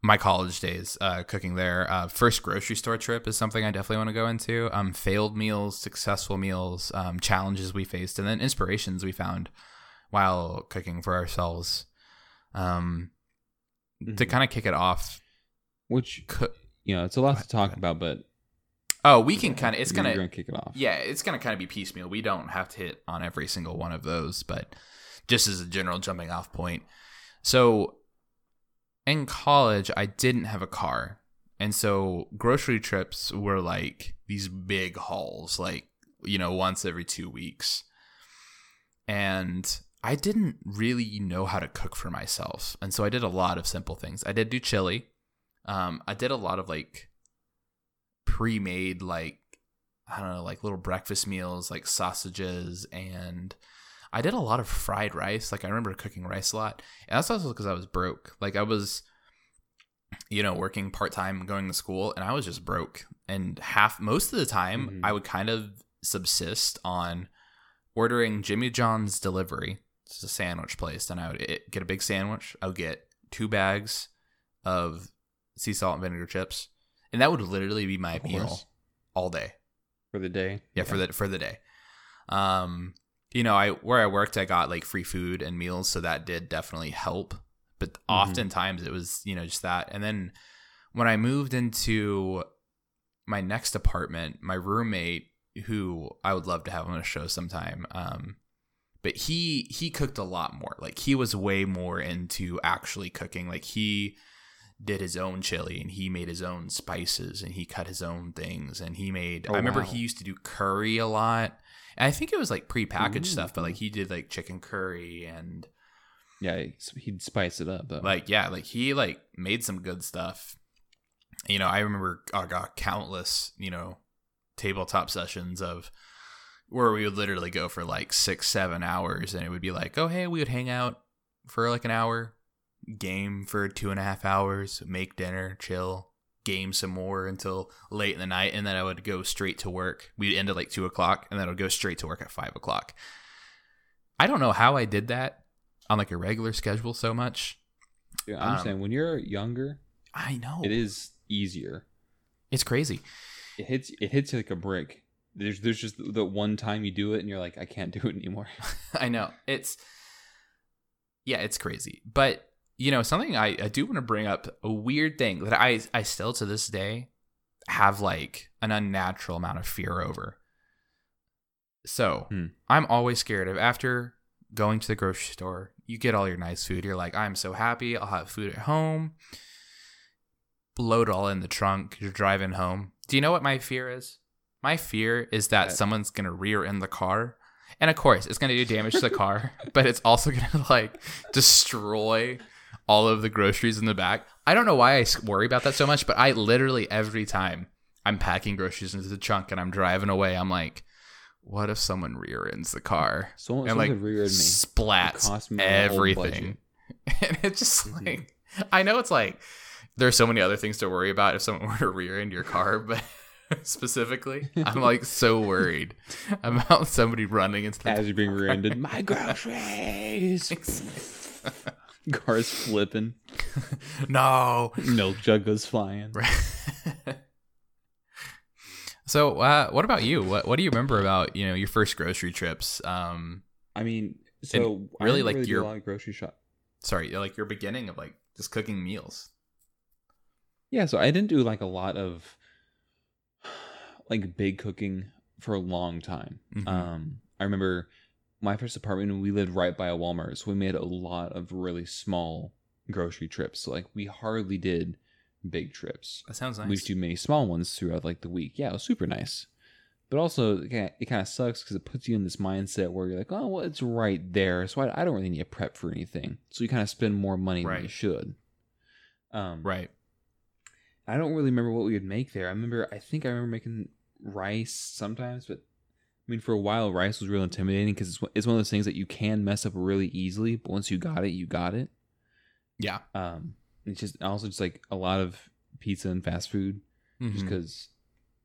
my college days, uh, cooking there, uh, first grocery store trip is something I definitely want to go into. Um, failed meals, successful meals, um, challenges we faced, and then inspirations we found while cooking for ourselves. Um, to Mhm. kind of kick it off, Which cook. you know, it's a lot to talk about, but Oh, we can kind of. It's gonna. gonna kick it off. Yeah, it's gonna kind of be piecemeal. We don't have to hit on every single one of those, but just as a general jumping off point. So in college, I didn't have a car. And so grocery trips were like these big hauls, like, you know, once every two weeks. And I didn't really know how to cook for myself. And so I did a lot of simple things. I did do chili. Um, I did a lot of like pre made, like, I don't know, like little breakfast meals, like sausages. And I did a lot of fried rice. Like, I remember cooking rice a lot. And that's also because I was broke. Like, I was, you know, working part time, going to school, and I was just broke. And half, most of the time, Mhm. I would kind of subsist on ordering Jimmy John's delivery. It's a sandwich place. And I would eh, get a big sandwich. I would get two bags of sea salt and vinegar chips. And that would literally be my meal all day. for the day. Yeah, for the for the day. Um, you know, I where I worked, I got like free food and meals, so that did definitely help. But Mm-hmm. oftentimes it was you know just that. And then when I moved into my next apartment, my roommate, who I would love to have on a show sometime, um, but he he cooked a lot more. Like he was way more into actually cooking. Like he did his own chili and he made his own spices and he cut his own things and he made Oh, I remember wow. he used to do curry a lot. And I think it was like prepackaged Ooh. stuff, but like he did like chicken curry and Yeah, he- he'd spice it up. Though. like yeah, like he like made some good stuff. You know, I remember I got countless, you know, tabletop sessions of where we would literally go for like six, seven hours and it would be like, oh hey, we would hang out for like an hour, game for two and a half hours, make dinner, chill, game some more until late in the night, and then I would go straight to work. We'd end at like two o'clock, and then I would go straight to work at five o'clock. I don't know how I did that on like a regular schedule so much. Yeah, I understand. Um, when you're younger, I know it is easier. It's crazy. It hits it hits like a brick. There's there's just the one time you do it and you're like, I can't do it anymore. I know it's yeah, it's crazy. But you know, something I, I do want to bring up a weird thing that I I still to this day have like an unnatural amount of fear over. So Hmm. I'm always scared of after going to the grocery store, you get all your nice food. You're like, I'm so happy. I'll have food at home. Load it all in the trunk. You're driving home. Do you know what my fear is? My fear is that What? someone's gonna rear end the car, and of course, it's gonna do damage to the car, but it's also gonna like destroy all of the groceries in the back. I don't know why I worry about that so much, but I literally every time I'm packing groceries into the trunk and I'm driving away, I'm like, what if someone rear ends the car Someone, and someone like could rear end me. splats me everything? And it's just Mhm. like I know it's like there's so many other things to worry about if someone were to rear end your car, but specifically, I'm like so worried about somebody running into the As you're being rear ended, my groceries. Cars flipping, no. milk jug goes flying. so, uh, what about you? What What do you remember about you know your first grocery trips? Um, I mean, so I really, like, really your- a lot of grocery shop. sorry, like your beginning of like just cooking meals. Yeah, so I didn't do like a lot of like big cooking for a long time. Mhm. Um, I remember my first apartment we lived right by a Walmart, so we made a lot of really small grocery trips. So like we hardly did big trips. That sounds We nice. to do many small ones throughout like the week. Yeah, it was super nice. But also, it kind of sucks because it puts you in this mindset where you're like, oh, well, it's right there, so I, I don't really need to prep for anything. So you kind of spend more money than you should. Um, right. I don't really remember what we would make there. I remember, I think I remember making rice sometimes, but I mean, for a while, rice was real intimidating because it's, one- it's one of those things that you can mess up really easily, but once you got it, you got it. Yeah. Um, it's just also just like a lot of pizza and fast food, just Mhm. because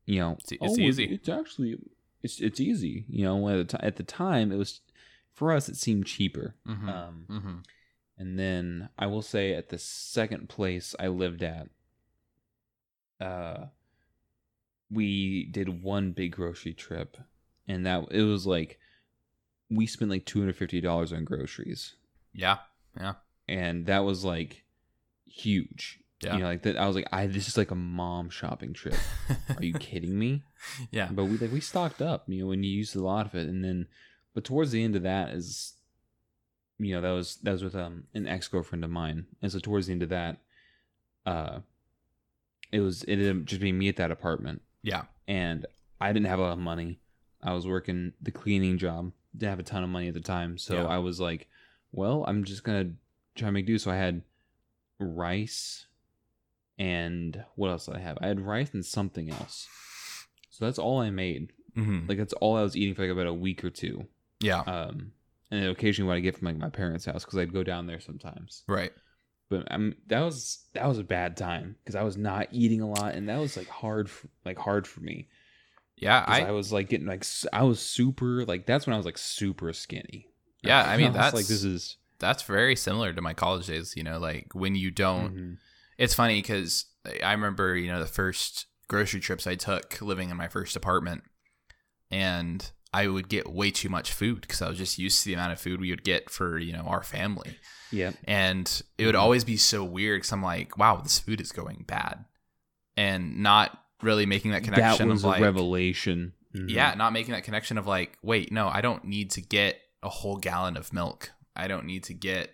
you know It's- it's oh, easy. It's actually it's it's easy. You know, at the, ti- at the time, it was for us. It seemed cheaper. Mhm. Um, Mhm. and then I will say at the second place I lived at, uh, we did one big grocery trip, and that it was like we spent like two hundred fifty dollars on groceries, Yeah. Yeah. and that was like huge. Yeah. You know, like that. I was like, I this is like a mom shopping trip. Are you kidding me? yeah. But we like we stocked up, you know, and you used a lot of it, and then, but towards the end of that is, you know, that was that was with um an ex girlfriend of mine, and so towards the end of that, uh, it was it ended up just being me at that apartment, Yeah. and I didn't have a lot of money. I was working the cleaning job, didn't have a ton of money at the time, so Yeah. I was like, well, I'm just gonna try and make do. So I had rice, and what else did I have? I had rice and something else. So that's all I made. hmm Like that's all I was eating for like about a week or two. Yeah. Um, and then occasionally what I get from like my parents' house because I'd go down there sometimes. right. But I'm that was that was a bad time because I was not eating a lot, and that was like hard, for, like hard for me. Yeah. I I, was like getting like I was super like that's when I was like super skinny. Yeah, I mean, was that's- like this is that's very similar to my college days. You know, like when you don't. Mhm. It's funny because I remember, you know, the first grocery trips I took living in my first apartment. and I would get way too much food because I was just used to the amount of food we would get for you know our family. Yeah. And it would always be so weird because I'm like, wow, this food is going bad, and not really making that connection That was of a like, revelation. Mhm. yeah, not making that connection of like, wait, no, I don't need to get a whole gallon of milk. I don't need to get,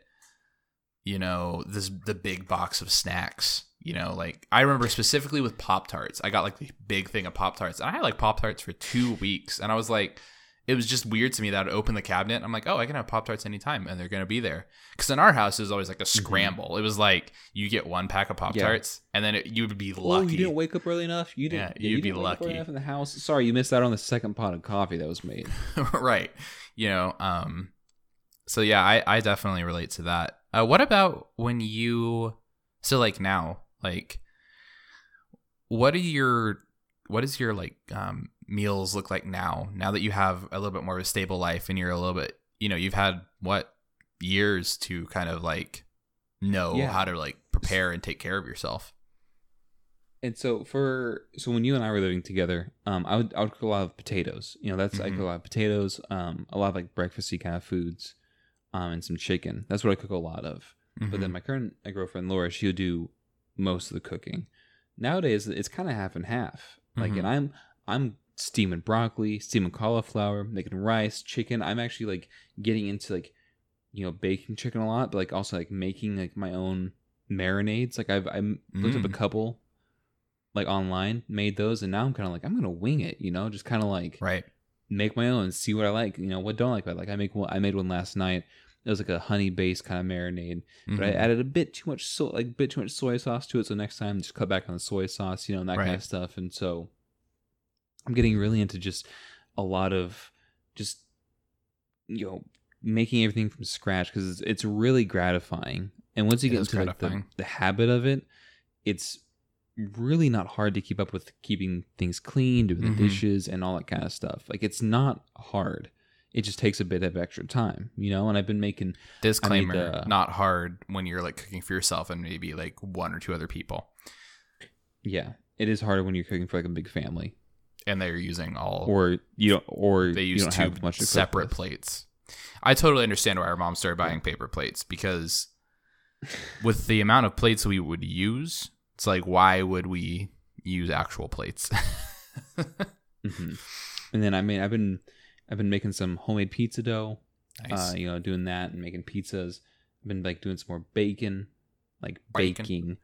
you know, this the big box of snacks. You know, like I remember specifically with Pop Tarts, I got like the big thing of Pop Tarts, and I had like Pop Tarts for two weeks, and I was like, it was just weird to me that I'd open the cabinet. I'm like, oh, I can have Pop Tarts anytime, and they're gonna be there. Because in our house, it was always like a scramble. It was like you get one pack of Pop Tarts, and then it, you would be Oh, lucky. you didn't wake up early enough. You didn't. Yeah, you'd you be didn't wake up early lucky. enough in the house. Sorry, you missed out on the second pot of coffee that was made. right you know um so yeah i i definitely relate to that uh what about when you so like now like what are your what is your like um meals look like now now that you have a little bit more of a stable life and you're a little bit you know you've had what years to kind of like know Yeah. how to like prepare and take care of yourself And so for so when you and I were living together, um, I would I would cook a lot of potatoes. You know, that's I Mhm. cook a lot of potatoes, um, a lot of like breakfasty kind of foods, um, and some chicken. That's what I cook a lot of. But then Mhm. my current uh, girlfriend Laura, she'll do most of the cooking. Nowadays, it's kind of half and half. Like, Mhm. and I'm I'm steaming broccoli, steaming cauliflower, making rice, chicken. I'm actually like getting into like, you know, baking chicken a lot, but like also like making like my own marinades. Like I've I looked up a Mm. couple, like online, made those, and now I'm kind of like I'm gonna wing it. You know, just kind of like right make my own, see what I like. You know, what don't I like. But like I make one. I made one last night. It was like a honey based kind of marinade but I Mhm. added a bit too much so like bit too much soy sauce to it. So next time, just cut back on the soy sauce, you know, and that kind of stuff. And so I'm getting really into just a lot of just you know making everything from scratch because it's, it's really gratifying. And once you It get into like the, the habit of it, it's really not hard to keep up with keeping things clean, doing the Mhm. dishes, and all that kind of stuff. Like it's not hard. It just takes a bit of extra time, you know. And I've been making disclaimer the- not hard when you're like cooking for yourself and maybe like one or two other people Yeah, it is harder when you're cooking for like a big family, and they're using all or you don't, or they you use two much separate plates i totally understand why our mom started buying paper plates because with the amount of plates we would use it's like why would we use actual plates Mhm. And then I mean, I've been I've been making some homemade pizza dough. nice Uh, you know, doing that and making pizzas. I've been like doing some more bacon, like Bacon. baking.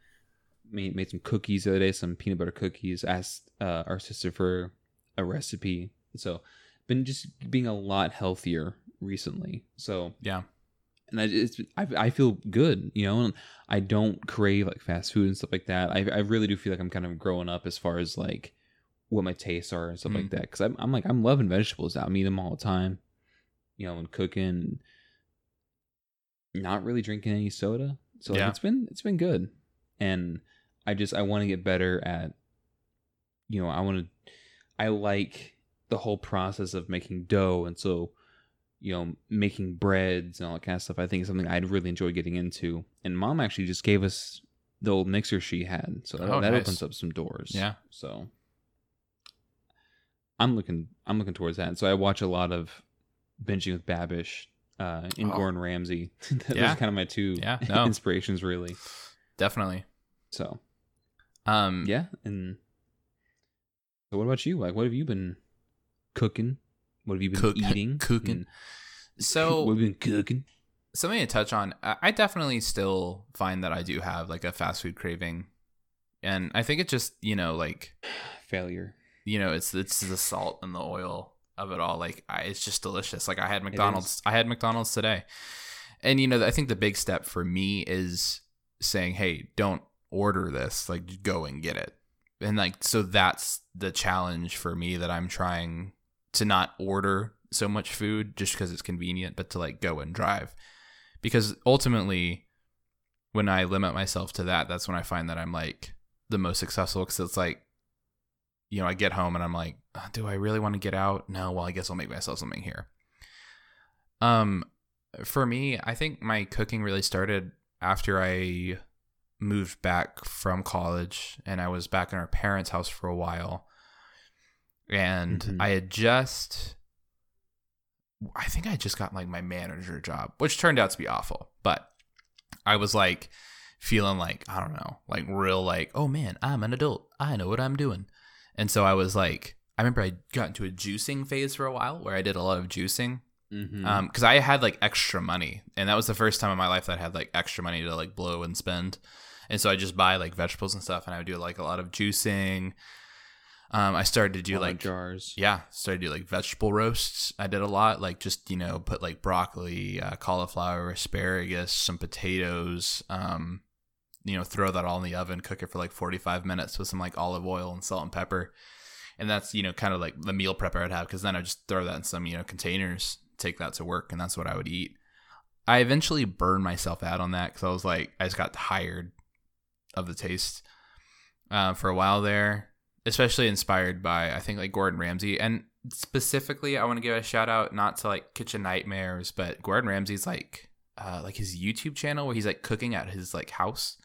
Made made some cookies the other day, some peanut butter cookies. Asked uh, our sister for a recipe. So, been just being a lot healthier recently. So yeah and I, it's I, I feel good, you know, and I don't crave like fast food and stuff like that. I, I really do feel like I'm kind of growing up as far as like what my tastes are and stuff like that. Because I'm, I'm like I'm loving vegetables now. I'm eating them all the time, you know, and cooking. Not really drinking any soda, so like, it's been it's been good, and I just I want to get better at, you know, I want to, I like the whole process of making dough, and so you know, making breads and all that kind of stuff. I think is something I'd really enjoy getting into. And mom actually just gave us the old mixer she had, so that, Oh, that nice. opens up some doors. Yeah. So I'm looking, I'm looking towards that. And so I watch a lot of binging with Babish uh, and Oh. Gordon Ramsay. Those Yeah. are kind of my two Yeah, no. inspirations, really. definitely So um yeah, and so what about you? Like, what have you been cooking? What have you been Cook- eating? cooking. So we've been cooking? something to touch on I I definitely still find that i do have like a fast food craving and i think it just you know like Failure. you know it's it's the salt and the oil of it all like I, it's just delicious like i had mcdonald's i had mcdonald's today and you know i think the big step for me is saying hey don't order this like go and get it. And like so that's the challenge for me that i'm trying to not order so much food just because it's convenient but to like go and drive. Because ultimately when i limit myself to that that's when i find that i'm like the most successful because it's like you know i get home and i'm like "Uh, do i really want to get out? No well i guess i'll make myself something here. Um for me i think my cooking really started after i moved back from college and i was back in our parents house for a while and Mhm. I had just I think I just got like my manager job, which turned out to be awful. But I was like feeling like, I don't know, like real like, oh man, I'm an adult. I know what I'm doing. And so I was like, I remember I got into a juicing phase for a while where I did a lot of juicing. Mhm. Um, because I had like extra money, and that was the first time in my life that I had like extra money to like blow and spend. And so I just buy like vegetables and stuff, and I would do like a lot of juicing. Um, I started to do like jars. yeah, started to do like vegetable roasts. I did a lot, like just you know put like broccoli, uh, cauliflower, asparagus, some potatoes. Um, you know, throw that all in the oven, cook it for like forty five minutes with some like olive oil and salt and pepper, and that's you know kind of like the meal prep I would have because then I just throw that in some you know containers, take that to work, and that's what I would eat. I eventually burned myself out on that because I was like I just got tired of the taste uh, for a while there especially inspired by I think like Gordon Ramsay and specifically I want to give a shout out not to like Kitchen Nightmares but Gordon Ramsay's like uh like his YouTube channel where he's like cooking at his like house.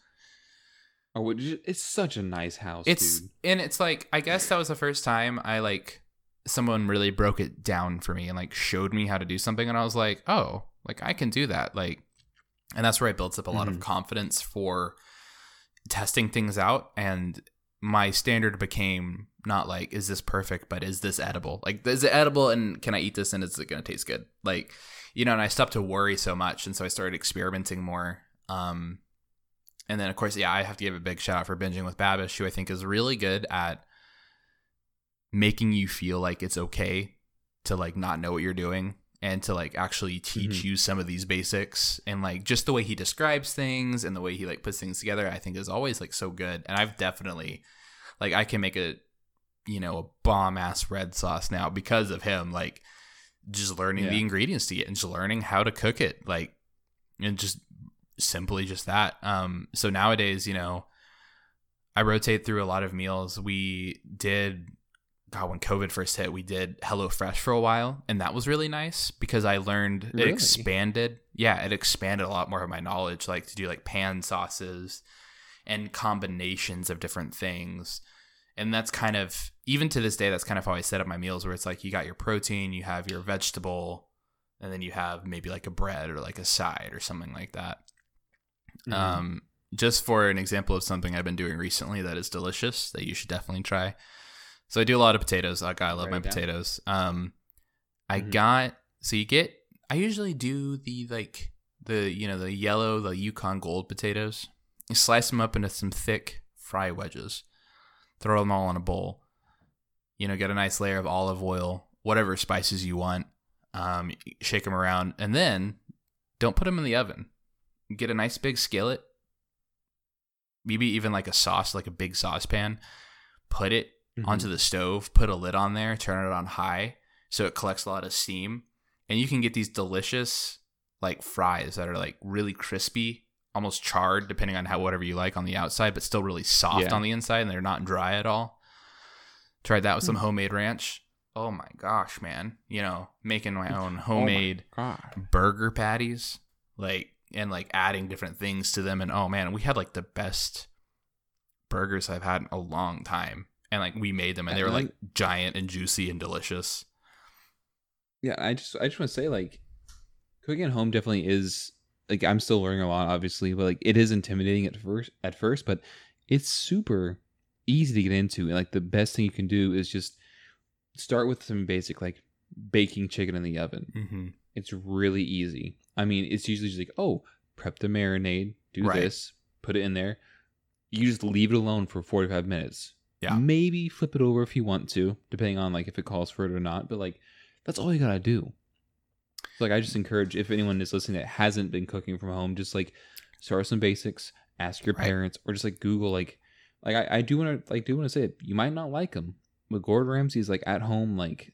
Oh, it's such a nice house, It's dude. and it's like I guess that was the first time I like someone really broke it down for me and like showed me how to do something and I was like, "Oh, like I can do that." Like and that's where I built up a lot of Mhm. confidence for testing things out and my standard became not like is this perfect but is this edible? Like is it edible and can i eat this and is it going to taste good? Like you know and i stopped to worry so much and so i started experimenting more um and then of course yeah i have to give a big shout out for binging with babish who i think is really good at making you feel like it's okay to like not know what you're doing and to like actually teach Mhm. you some of these basics. And like just the way he describes things and the way he like puts things together i think is always like so good. And i've definitely like i can make a you know a bomb ass red sauce now because of him like just learning the ingredients to get and just learning how to cook it like and just simply just that. Um so nowadays you know i rotate through a lot of meals. We did God, when COVID first hit, we did HelloFresh for a while, and that was really nice because I learned it expanded. Yeah, it expanded a lot more of my knowledge, like to do like pan sauces and combinations of different things. And that's kind of even to this day, that's kind of how I set up my meals, where it's like you got your protein, you have your vegetable, and then you have maybe like a bread or like a side or something like that. Mhm. Um, just for an example of something I've been doing recently that is delicious that you should definitely try. So I do a lot of potatoes. Like I love Write my down. potatoes. Um, I Mhm. got so you get. I usually do the like the you know the yellow the Yukon Gold potatoes. You slice them up into some thick fry wedges. Throw them all in a bowl. You know, get a nice layer of olive oil, whatever spices you want. Um, shake them around, and then don't put them in the oven. Get a nice big skillet, maybe even like a sauce, like a big saucepan. Put it Mhm. onto the stove, put a lid on there, turn it on high so it collects a lot of steam. And you can get these delicious like fries that are like really crispy, almost charred, depending on how whatever you like on the outside, but still really soft Yeah. on the inside and they're not dry at all. Tried that with some Mm. homemade ranch. Oh my gosh, man. You know, making my own Oh my homemade burger patties like and like adding different things to them and oh man we had like the best burgers i've had in a long time and like we made them and they were like giant and juicy and delicious Yeah, I just I just want to say like cooking at home definitely is like I'm still learning a lot obviously, but like it is intimidating at first at first, but it's super easy to get into and like the best thing you can do is just start with some basic like baking chicken in the oven. mm-hmm. It's really easy. I mean, it's usually just like, oh, prep the marinade, do Right. this, put it in there. You just leave it alone for 45 minutes. Yeah. Maybe flip it over if you want to, depending on like if it calls for it or not. But like, that's all you gotta do. So, like, I just encourage if anyone is listening that hasn't been cooking from home, just like start with some basics, ask your Right. parents, or just like Google. Like, like I, I do want to like do want to say it. You might not like them, but Gordon Ramsay is like at home. Like,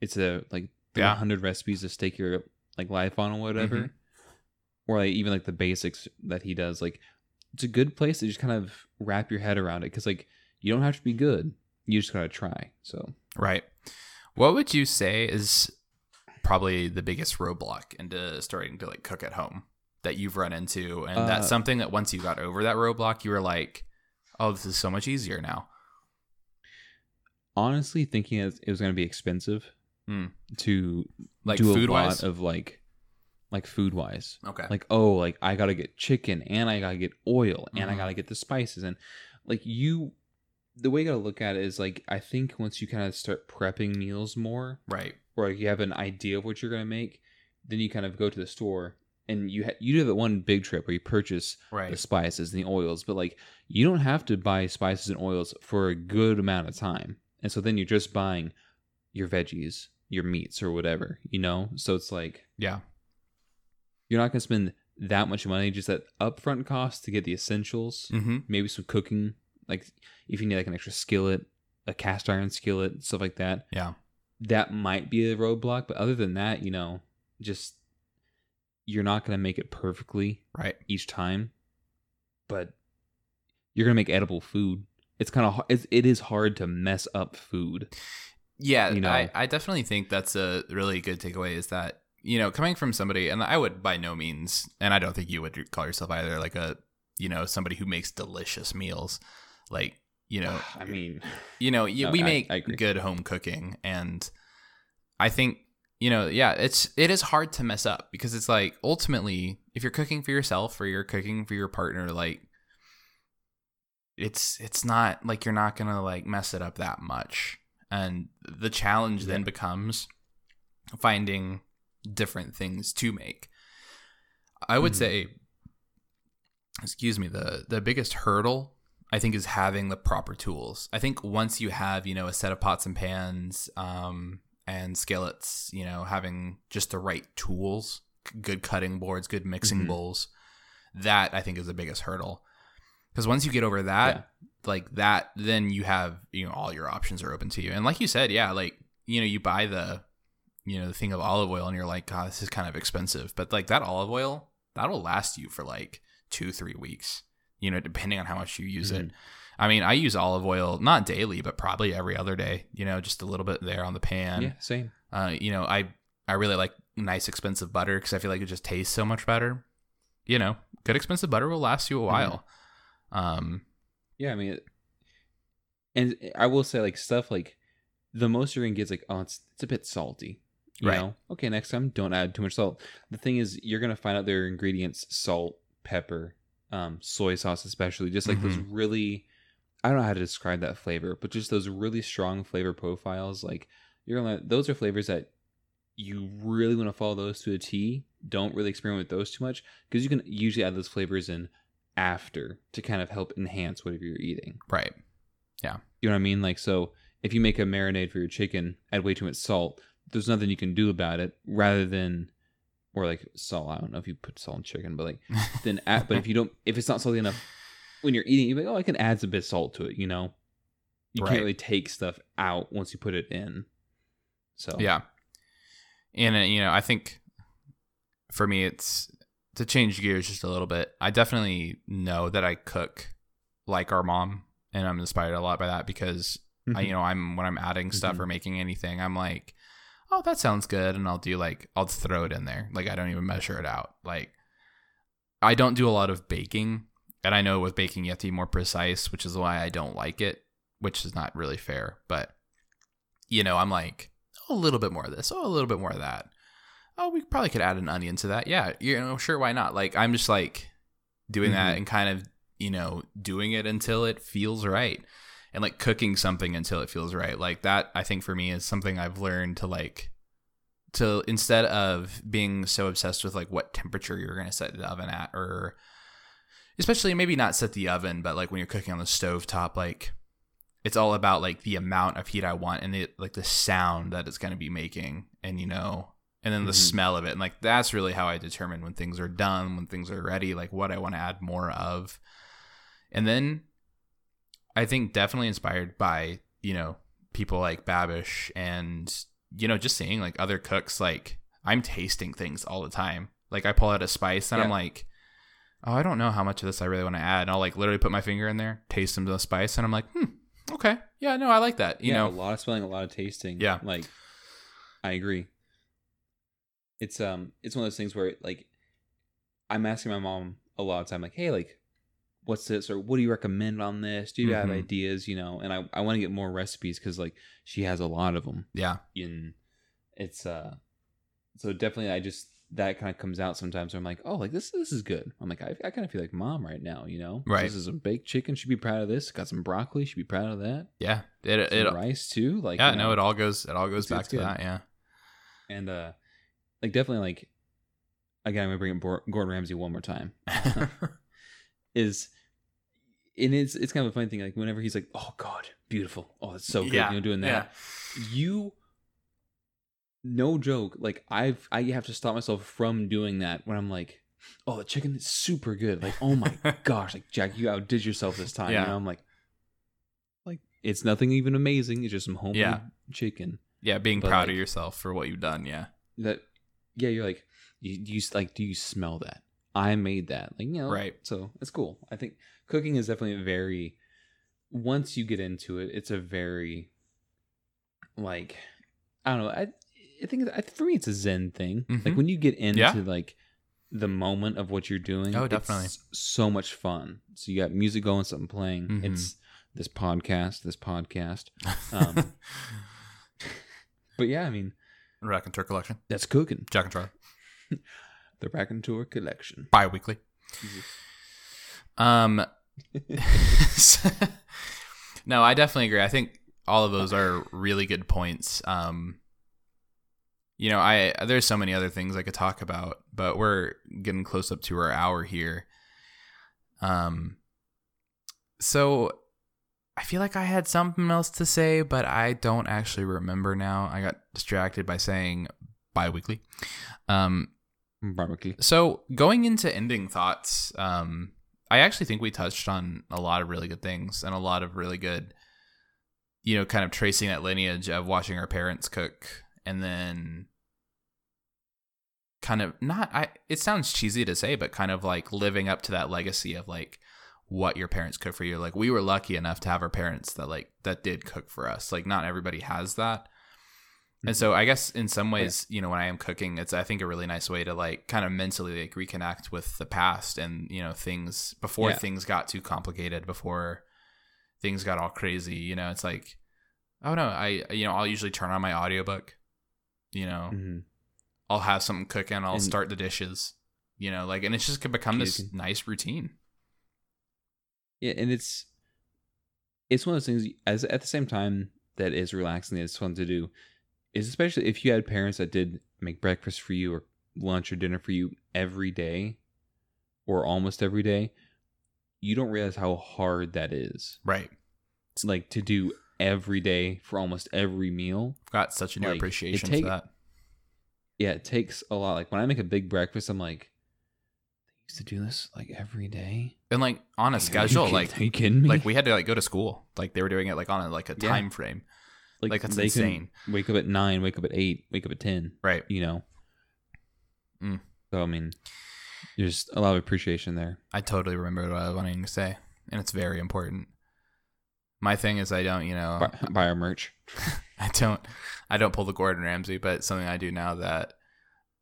it's a like Yeah. 100 recipes to stake your like life on or whatever Mhm. or like even like the basics that he does like it's a good place to just kind of wrap your head around it because like you don't have to be good you just gotta try so right what would you say is probably the biggest roadblock into starting to like cook at home that you've run into and Uh, that's something that once you got over that roadblock you were like oh this is so much easier now honestly thinking it was going to be expensive Mm. to Like do a lot wise. of like like food wise. okay. Like oh, like I gotta get chicken and I gotta get oil and I Mhm. gotta get the spices and like you. The way you gotta look at it is like I think once you kind of start prepping meals more, right. or like you have an idea of what you're gonna make, then you kind of go to the store and you ha- you do that one big trip where you purchase Right. the spices and the oils, but like you don't have to buy spices and oils for a good amount of time. And so then you're just buying your veggies, your meats or whatever, you know? So it's like Yeah. you're not to spend that much money just at upfront cost to get the essentials, Mm-hmm. maybe some cooking, like if you need like an extra skillet, a cast iron skillet, stuff like that. Yeah. That might be a roadblock, but other than that, you know, just you're not going to make it perfectly Right. each time, but you're gonna make edible food. It's kind of it's, it is hard to mess up food. Yeah, you know. I, I definitely think that's a really good takeaway is that, you know, coming from somebody, and I would by no means, and I don't think you would call yourself either, like a, you know, somebody who makes delicious meals. Like, you know, I mean, you know, No, we I- make I good home cooking. And I think, you know, yeah, it's, it is hard to mess up because it's like ultimately, if you're cooking for yourself or you're cooking for your partner, like, it's it's not like you're not gonna like mess it up that much and the challenge then becomes finding different things to make i would Mhm. say excuse me the the biggest hurdle i think is having the proper tools. I think once you have you know a set of pots and pans um and skillets you know having just the right tools good cutting boards good mixing Mhm. bowls that i think is the biggest hurdle. Because once you get over that Yeah. like that then you have you know all your options are open to you. And like you said yeah like you know you buy the you know the thing of olive oil and you're like god this is kind of expensive. But like that olive oil that'll last you for like two three weeks you know depending on how much you use it Mhm. i mean i use olive oil not daily but probably every other day you know just a little bit there on the pan yeah, same. uh, you know, I I really like nice expensive butter because I feel like it just tastes so much better. You know, good expensive butter will last you a while. Um, Yeah, I mean, it, and I will say like stuff like the most you're gonna get is like oh it's it's a bit salty. You Right. know, okay, next time don't add too much salt. The thing is, you're gonna find out their ingredients: salt, pepper, um, soy sauce, especially just like those Mm-hmm. really. I don't know how to describe that flavor, but just those really strong flavor profiles. Like you're gonna, those are flavors that you really want to follow those to a T. Don't really experiment with those too much because you can usually add those flavors in after to kind of help enhance whatever you're eating. right. Yeah. You know what I mean? Like, so if you make a marinade for your chicken, add way too much salt. There's nothing you can do about it, rather than, or like salt. I don't know if you put salt in chicken, but like then, add, but if you don't, if it's not salty enough when you're eating, you're like, oh, I can add some bit of salt to it. You know, you Right. can't really take stuff out once you put it in. So Yeah. And uh, you know, I think for me, it's to change gears just a little bit. I definitely know that I cook like our mom, and I'm inspired a lot by that because I, you know, I'm when I'm adding stuff Mhm. or making anything, I'm like, oh, that sounds good, and I'll do like I'll just throw it in there. Like I don't even measure it out. Like I don't do a lot of baking, and I know with baking you have to be more precise, which is why I don't like it, which is not really fair. But you know, I'm like oh, a little bit more of this, oh, a little bit more of that. Oh, we probably could add an onion to that. Yeah, you know, sure, why not? Like I'm just like doing that Mhm. and kind of you know doing it until it feels right and like cooking something until it feels right. Like that i think for me is something i've learned to like to instead of being so obsessed with like what temperature you're going to set the oven at or especially maybe not set the oven but like when you're cooking on the stove top like it's all about like the amount of heat i want and the like the sound that it's going to be making and you know and then the Mhm. smell of it. And like that's really how i determine when things are done when things are ready like what i want to add more of. And then I think definitely inspired by, you know, people like Babish and, you know, just seeing like other cooks, like I'm tasting things all the time. Like I pull out a spice and I'm like, oh, I don't know how much of this I really want to add. And I'll like literally put my finger in there, taste some of the spice, and I'm like, hmm, okay. Yeah, no, I like that. You yeah, a lot of smelling, a lot of tasting. Yeah. like I agree. It's um, it's one of those things where like I'm asking my mom a lot of time, like, hey, like, what's this or what do you recommend on this? Do you have Mhm. ideas? You know, and I I want to get more recipes because like she has a lot of them. Yeah. and it's uh, so definitely I just that kind of comes out sometimes. Where I'm like, oh, like this this is good. I'm like I, I kind of feel like mom right now. You know, Right. This is a baked chicken. Should be proud of this. Got some broccoli. Should be proud of that. Yeah. It Some it rice too. Like yeah, you no, know, it all goes it all goes back to good. that, yeah. and uh, like definitely like again I'm gonna bring up Gordon Ramsay one more time. is and it's it's kind of a funny thing like whenever he's like oh god beautiful oh it's so good Yeah, you know doing that you no joke like i've i have to stop myself from doing that when i'm like oh the chicken is super good like oh my gosh like jack you outdid yourself this time Yeah. you know i'm like like it's nothing even amazing it's just some homemade Yeah. chicken yeah, being But, proud like- of yourself for what you've done, yeah. that yeah you're like you, do you like do you smell that i made that like you know Right. so it's cool i think cooking is definitely very once you get into it it's a very like i don't know i, I think I, for me it's a zen thing like Mhm. when you get into Yeah. like the moment of what you're doing Oh, it's definitely. so much fun so you got music going something playing Mhm. it's this podcast this podcast Um, but yeah i mean Rack and Tour collection. that's cooking Jack and Charlie. the rack and tour collection Bi weekly. Um no, I definitely agree. I think all of those are really good points. Um, you know, I there's so many other things I could talk about, but we're getting close up to our hour here. Um, so I feel like I had something else to say, but I don't actually remember now. I got distracted by saying biweekly. Um, barbecue so going into ending thoughts, um, I actually think we touched on a lot of really good things and a lot of really good, you know, kind of tracing that lineage of watching our parents cook and then kind of not I it sounds cheesy to say, but kind of like living up to that legacy of like what your parents cook for you. Like we were lucky enough to have our parents that like that did cook for us. Like not everybody has that. And so I guess in some ways, you know, when I am cooking, it's I think a really nice way to like kind of mentally like reconnect with the past and you know things before Yeah. things got too complicated, before things got all crazy. You know, it's like, oh no, I you know I'll usually turn on my audiobook. You know, Mhm. I'll have something cooking. I'll And- start the dishes. You know, like and it's just become this Cooking. nice routine. Yeah, and it's it's one of those things as at the same time that is relaxing, it's fun to do. Is especially if you had parents that did make breakfast for you or lunch or dinner for you every day or almost every day, you don't realize how hard that is. Right. It's like to do every day for almost every meal. I've got such a new Like, appreciation take- for that. Yeah, it takes a lot. Like when I make a big breakfast, I'm like, they used to do this like every day. And like on a Like, are you schedule, like are you kidding me? like we had to like go to school. Like they were doing it like on a like a Yeah. time frame. Like, that's insane. Can wake up at nine, wake up at eight, wake up at ten. Right. You know. Mm. So I mean, there's a lot of appreciation there. I totally remember what I was wanting to say, and it's very important. My thing is I don't, you know, Buy, buy our merch. I don't, I don't pull the Gordon Ramsay, but something I do now that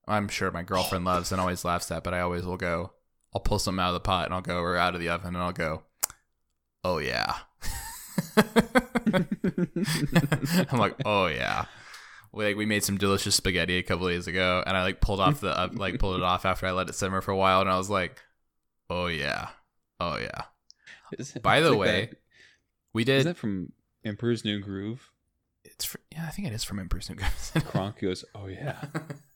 I'm sure my girlfriend loves and always laughs at. But I always will go. I'll pull something out of the pot and I'll go or out of the oven and I'll go. Oh yeah. I'm like, oh yeah. Like we made some delicious spaghetti a couple days ago, and I like pulled off the uh, like pulled it off after I let it simmer for a while, and I was like, oh yeah, oh yeah. Is- By the like way, that- We is did. that from Emperor's New Groove? it's fr- yeah, I think it is from Emperor's New Groove. Kronk goes, "Oh yeah,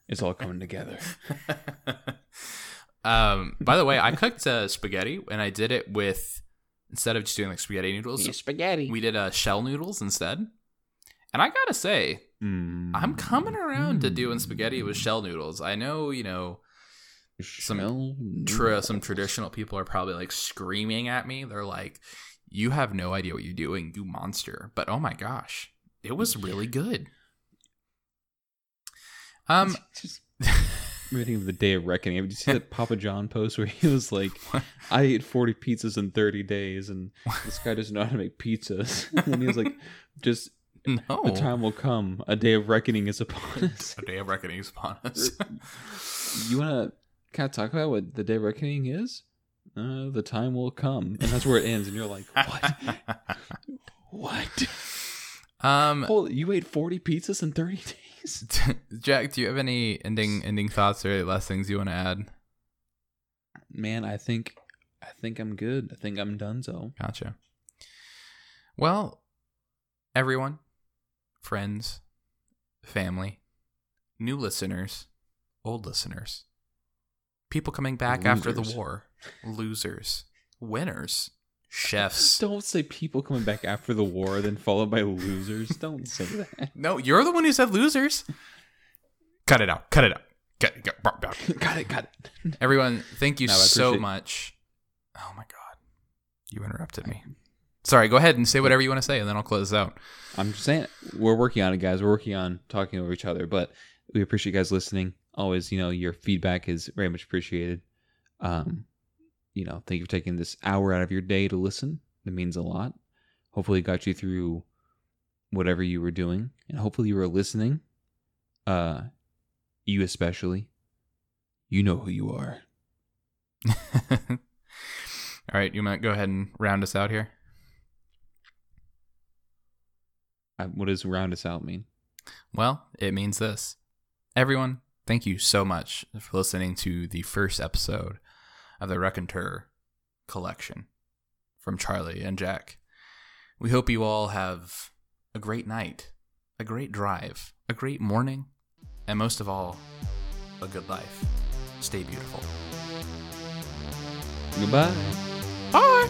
it's all coming together." um. By the way, I cooked uh, spaghetti, and I did it with instead of just doing like spaghetti noodles, spaghetti. we did uh, shell noodles instead. And I gotta say, Mm. I'm coming around to doing spaghetti with shell noodles. I know, you know, some tra- some traditional people are probably like screaming at me. They're like, "You have no idea what you're doing, you monster!" But oh my gosh, it was really good. Um, I'm thinking of the day of reckoning. Did you see that Papa John post where he was like, "I ate 40 pizzas in 30 days, and this guy doesn't know how to make pizzas." and he was like, "Just no, a time will come, a day of reckoning is upon us." a day of reckoning is upon us. you want to kind of talk about what the day of reckoning is? uh, the time will come, and that's where it ends, and you're like, what? what? Um, Holy, you ate forty pizzas in thirty days? Jack, do you have any ending ending thoughts or last things you want to add? Man, I think, I think I'm good. I think I'm done. So Gotcha. Well, everyone, friends, family, new listeners, old listeners, people coming back after the war, losers, winners, chefs. don't say people coming back after the war, then followed by losers. don't say that. No, you're the one who said losers. Cut it out. Cut it out. Get, get, bar- bar. got it. Got it. Everyone, thank you No, so much. Oh my god. You interrupted me. Sorry, go ahead and say whatever you want to say and then I'll close this out. I'm just saying we're working on it, guys. We're working on talking over each other, but we appreciate you guys listening. Always, you know, your feedback is very much appreciated. Um, you know, thank you for taking this hour out of your day to listen. It means a lot. Hopefully, it got you through whatever you were doing, and hopefully, you were listening. Uh, you especially. You know who you are. All right, you might go ahead and round us out here. Uh, what does round us out mean? Well, it means this. Everyone, thank you so much for listening to the first episode of the Raconteur collection from Charlie and Jack. We hope you all have a great night, a great drive, a great morning, and most of all, a good life. Stay beautiful. Goodbye. Bye.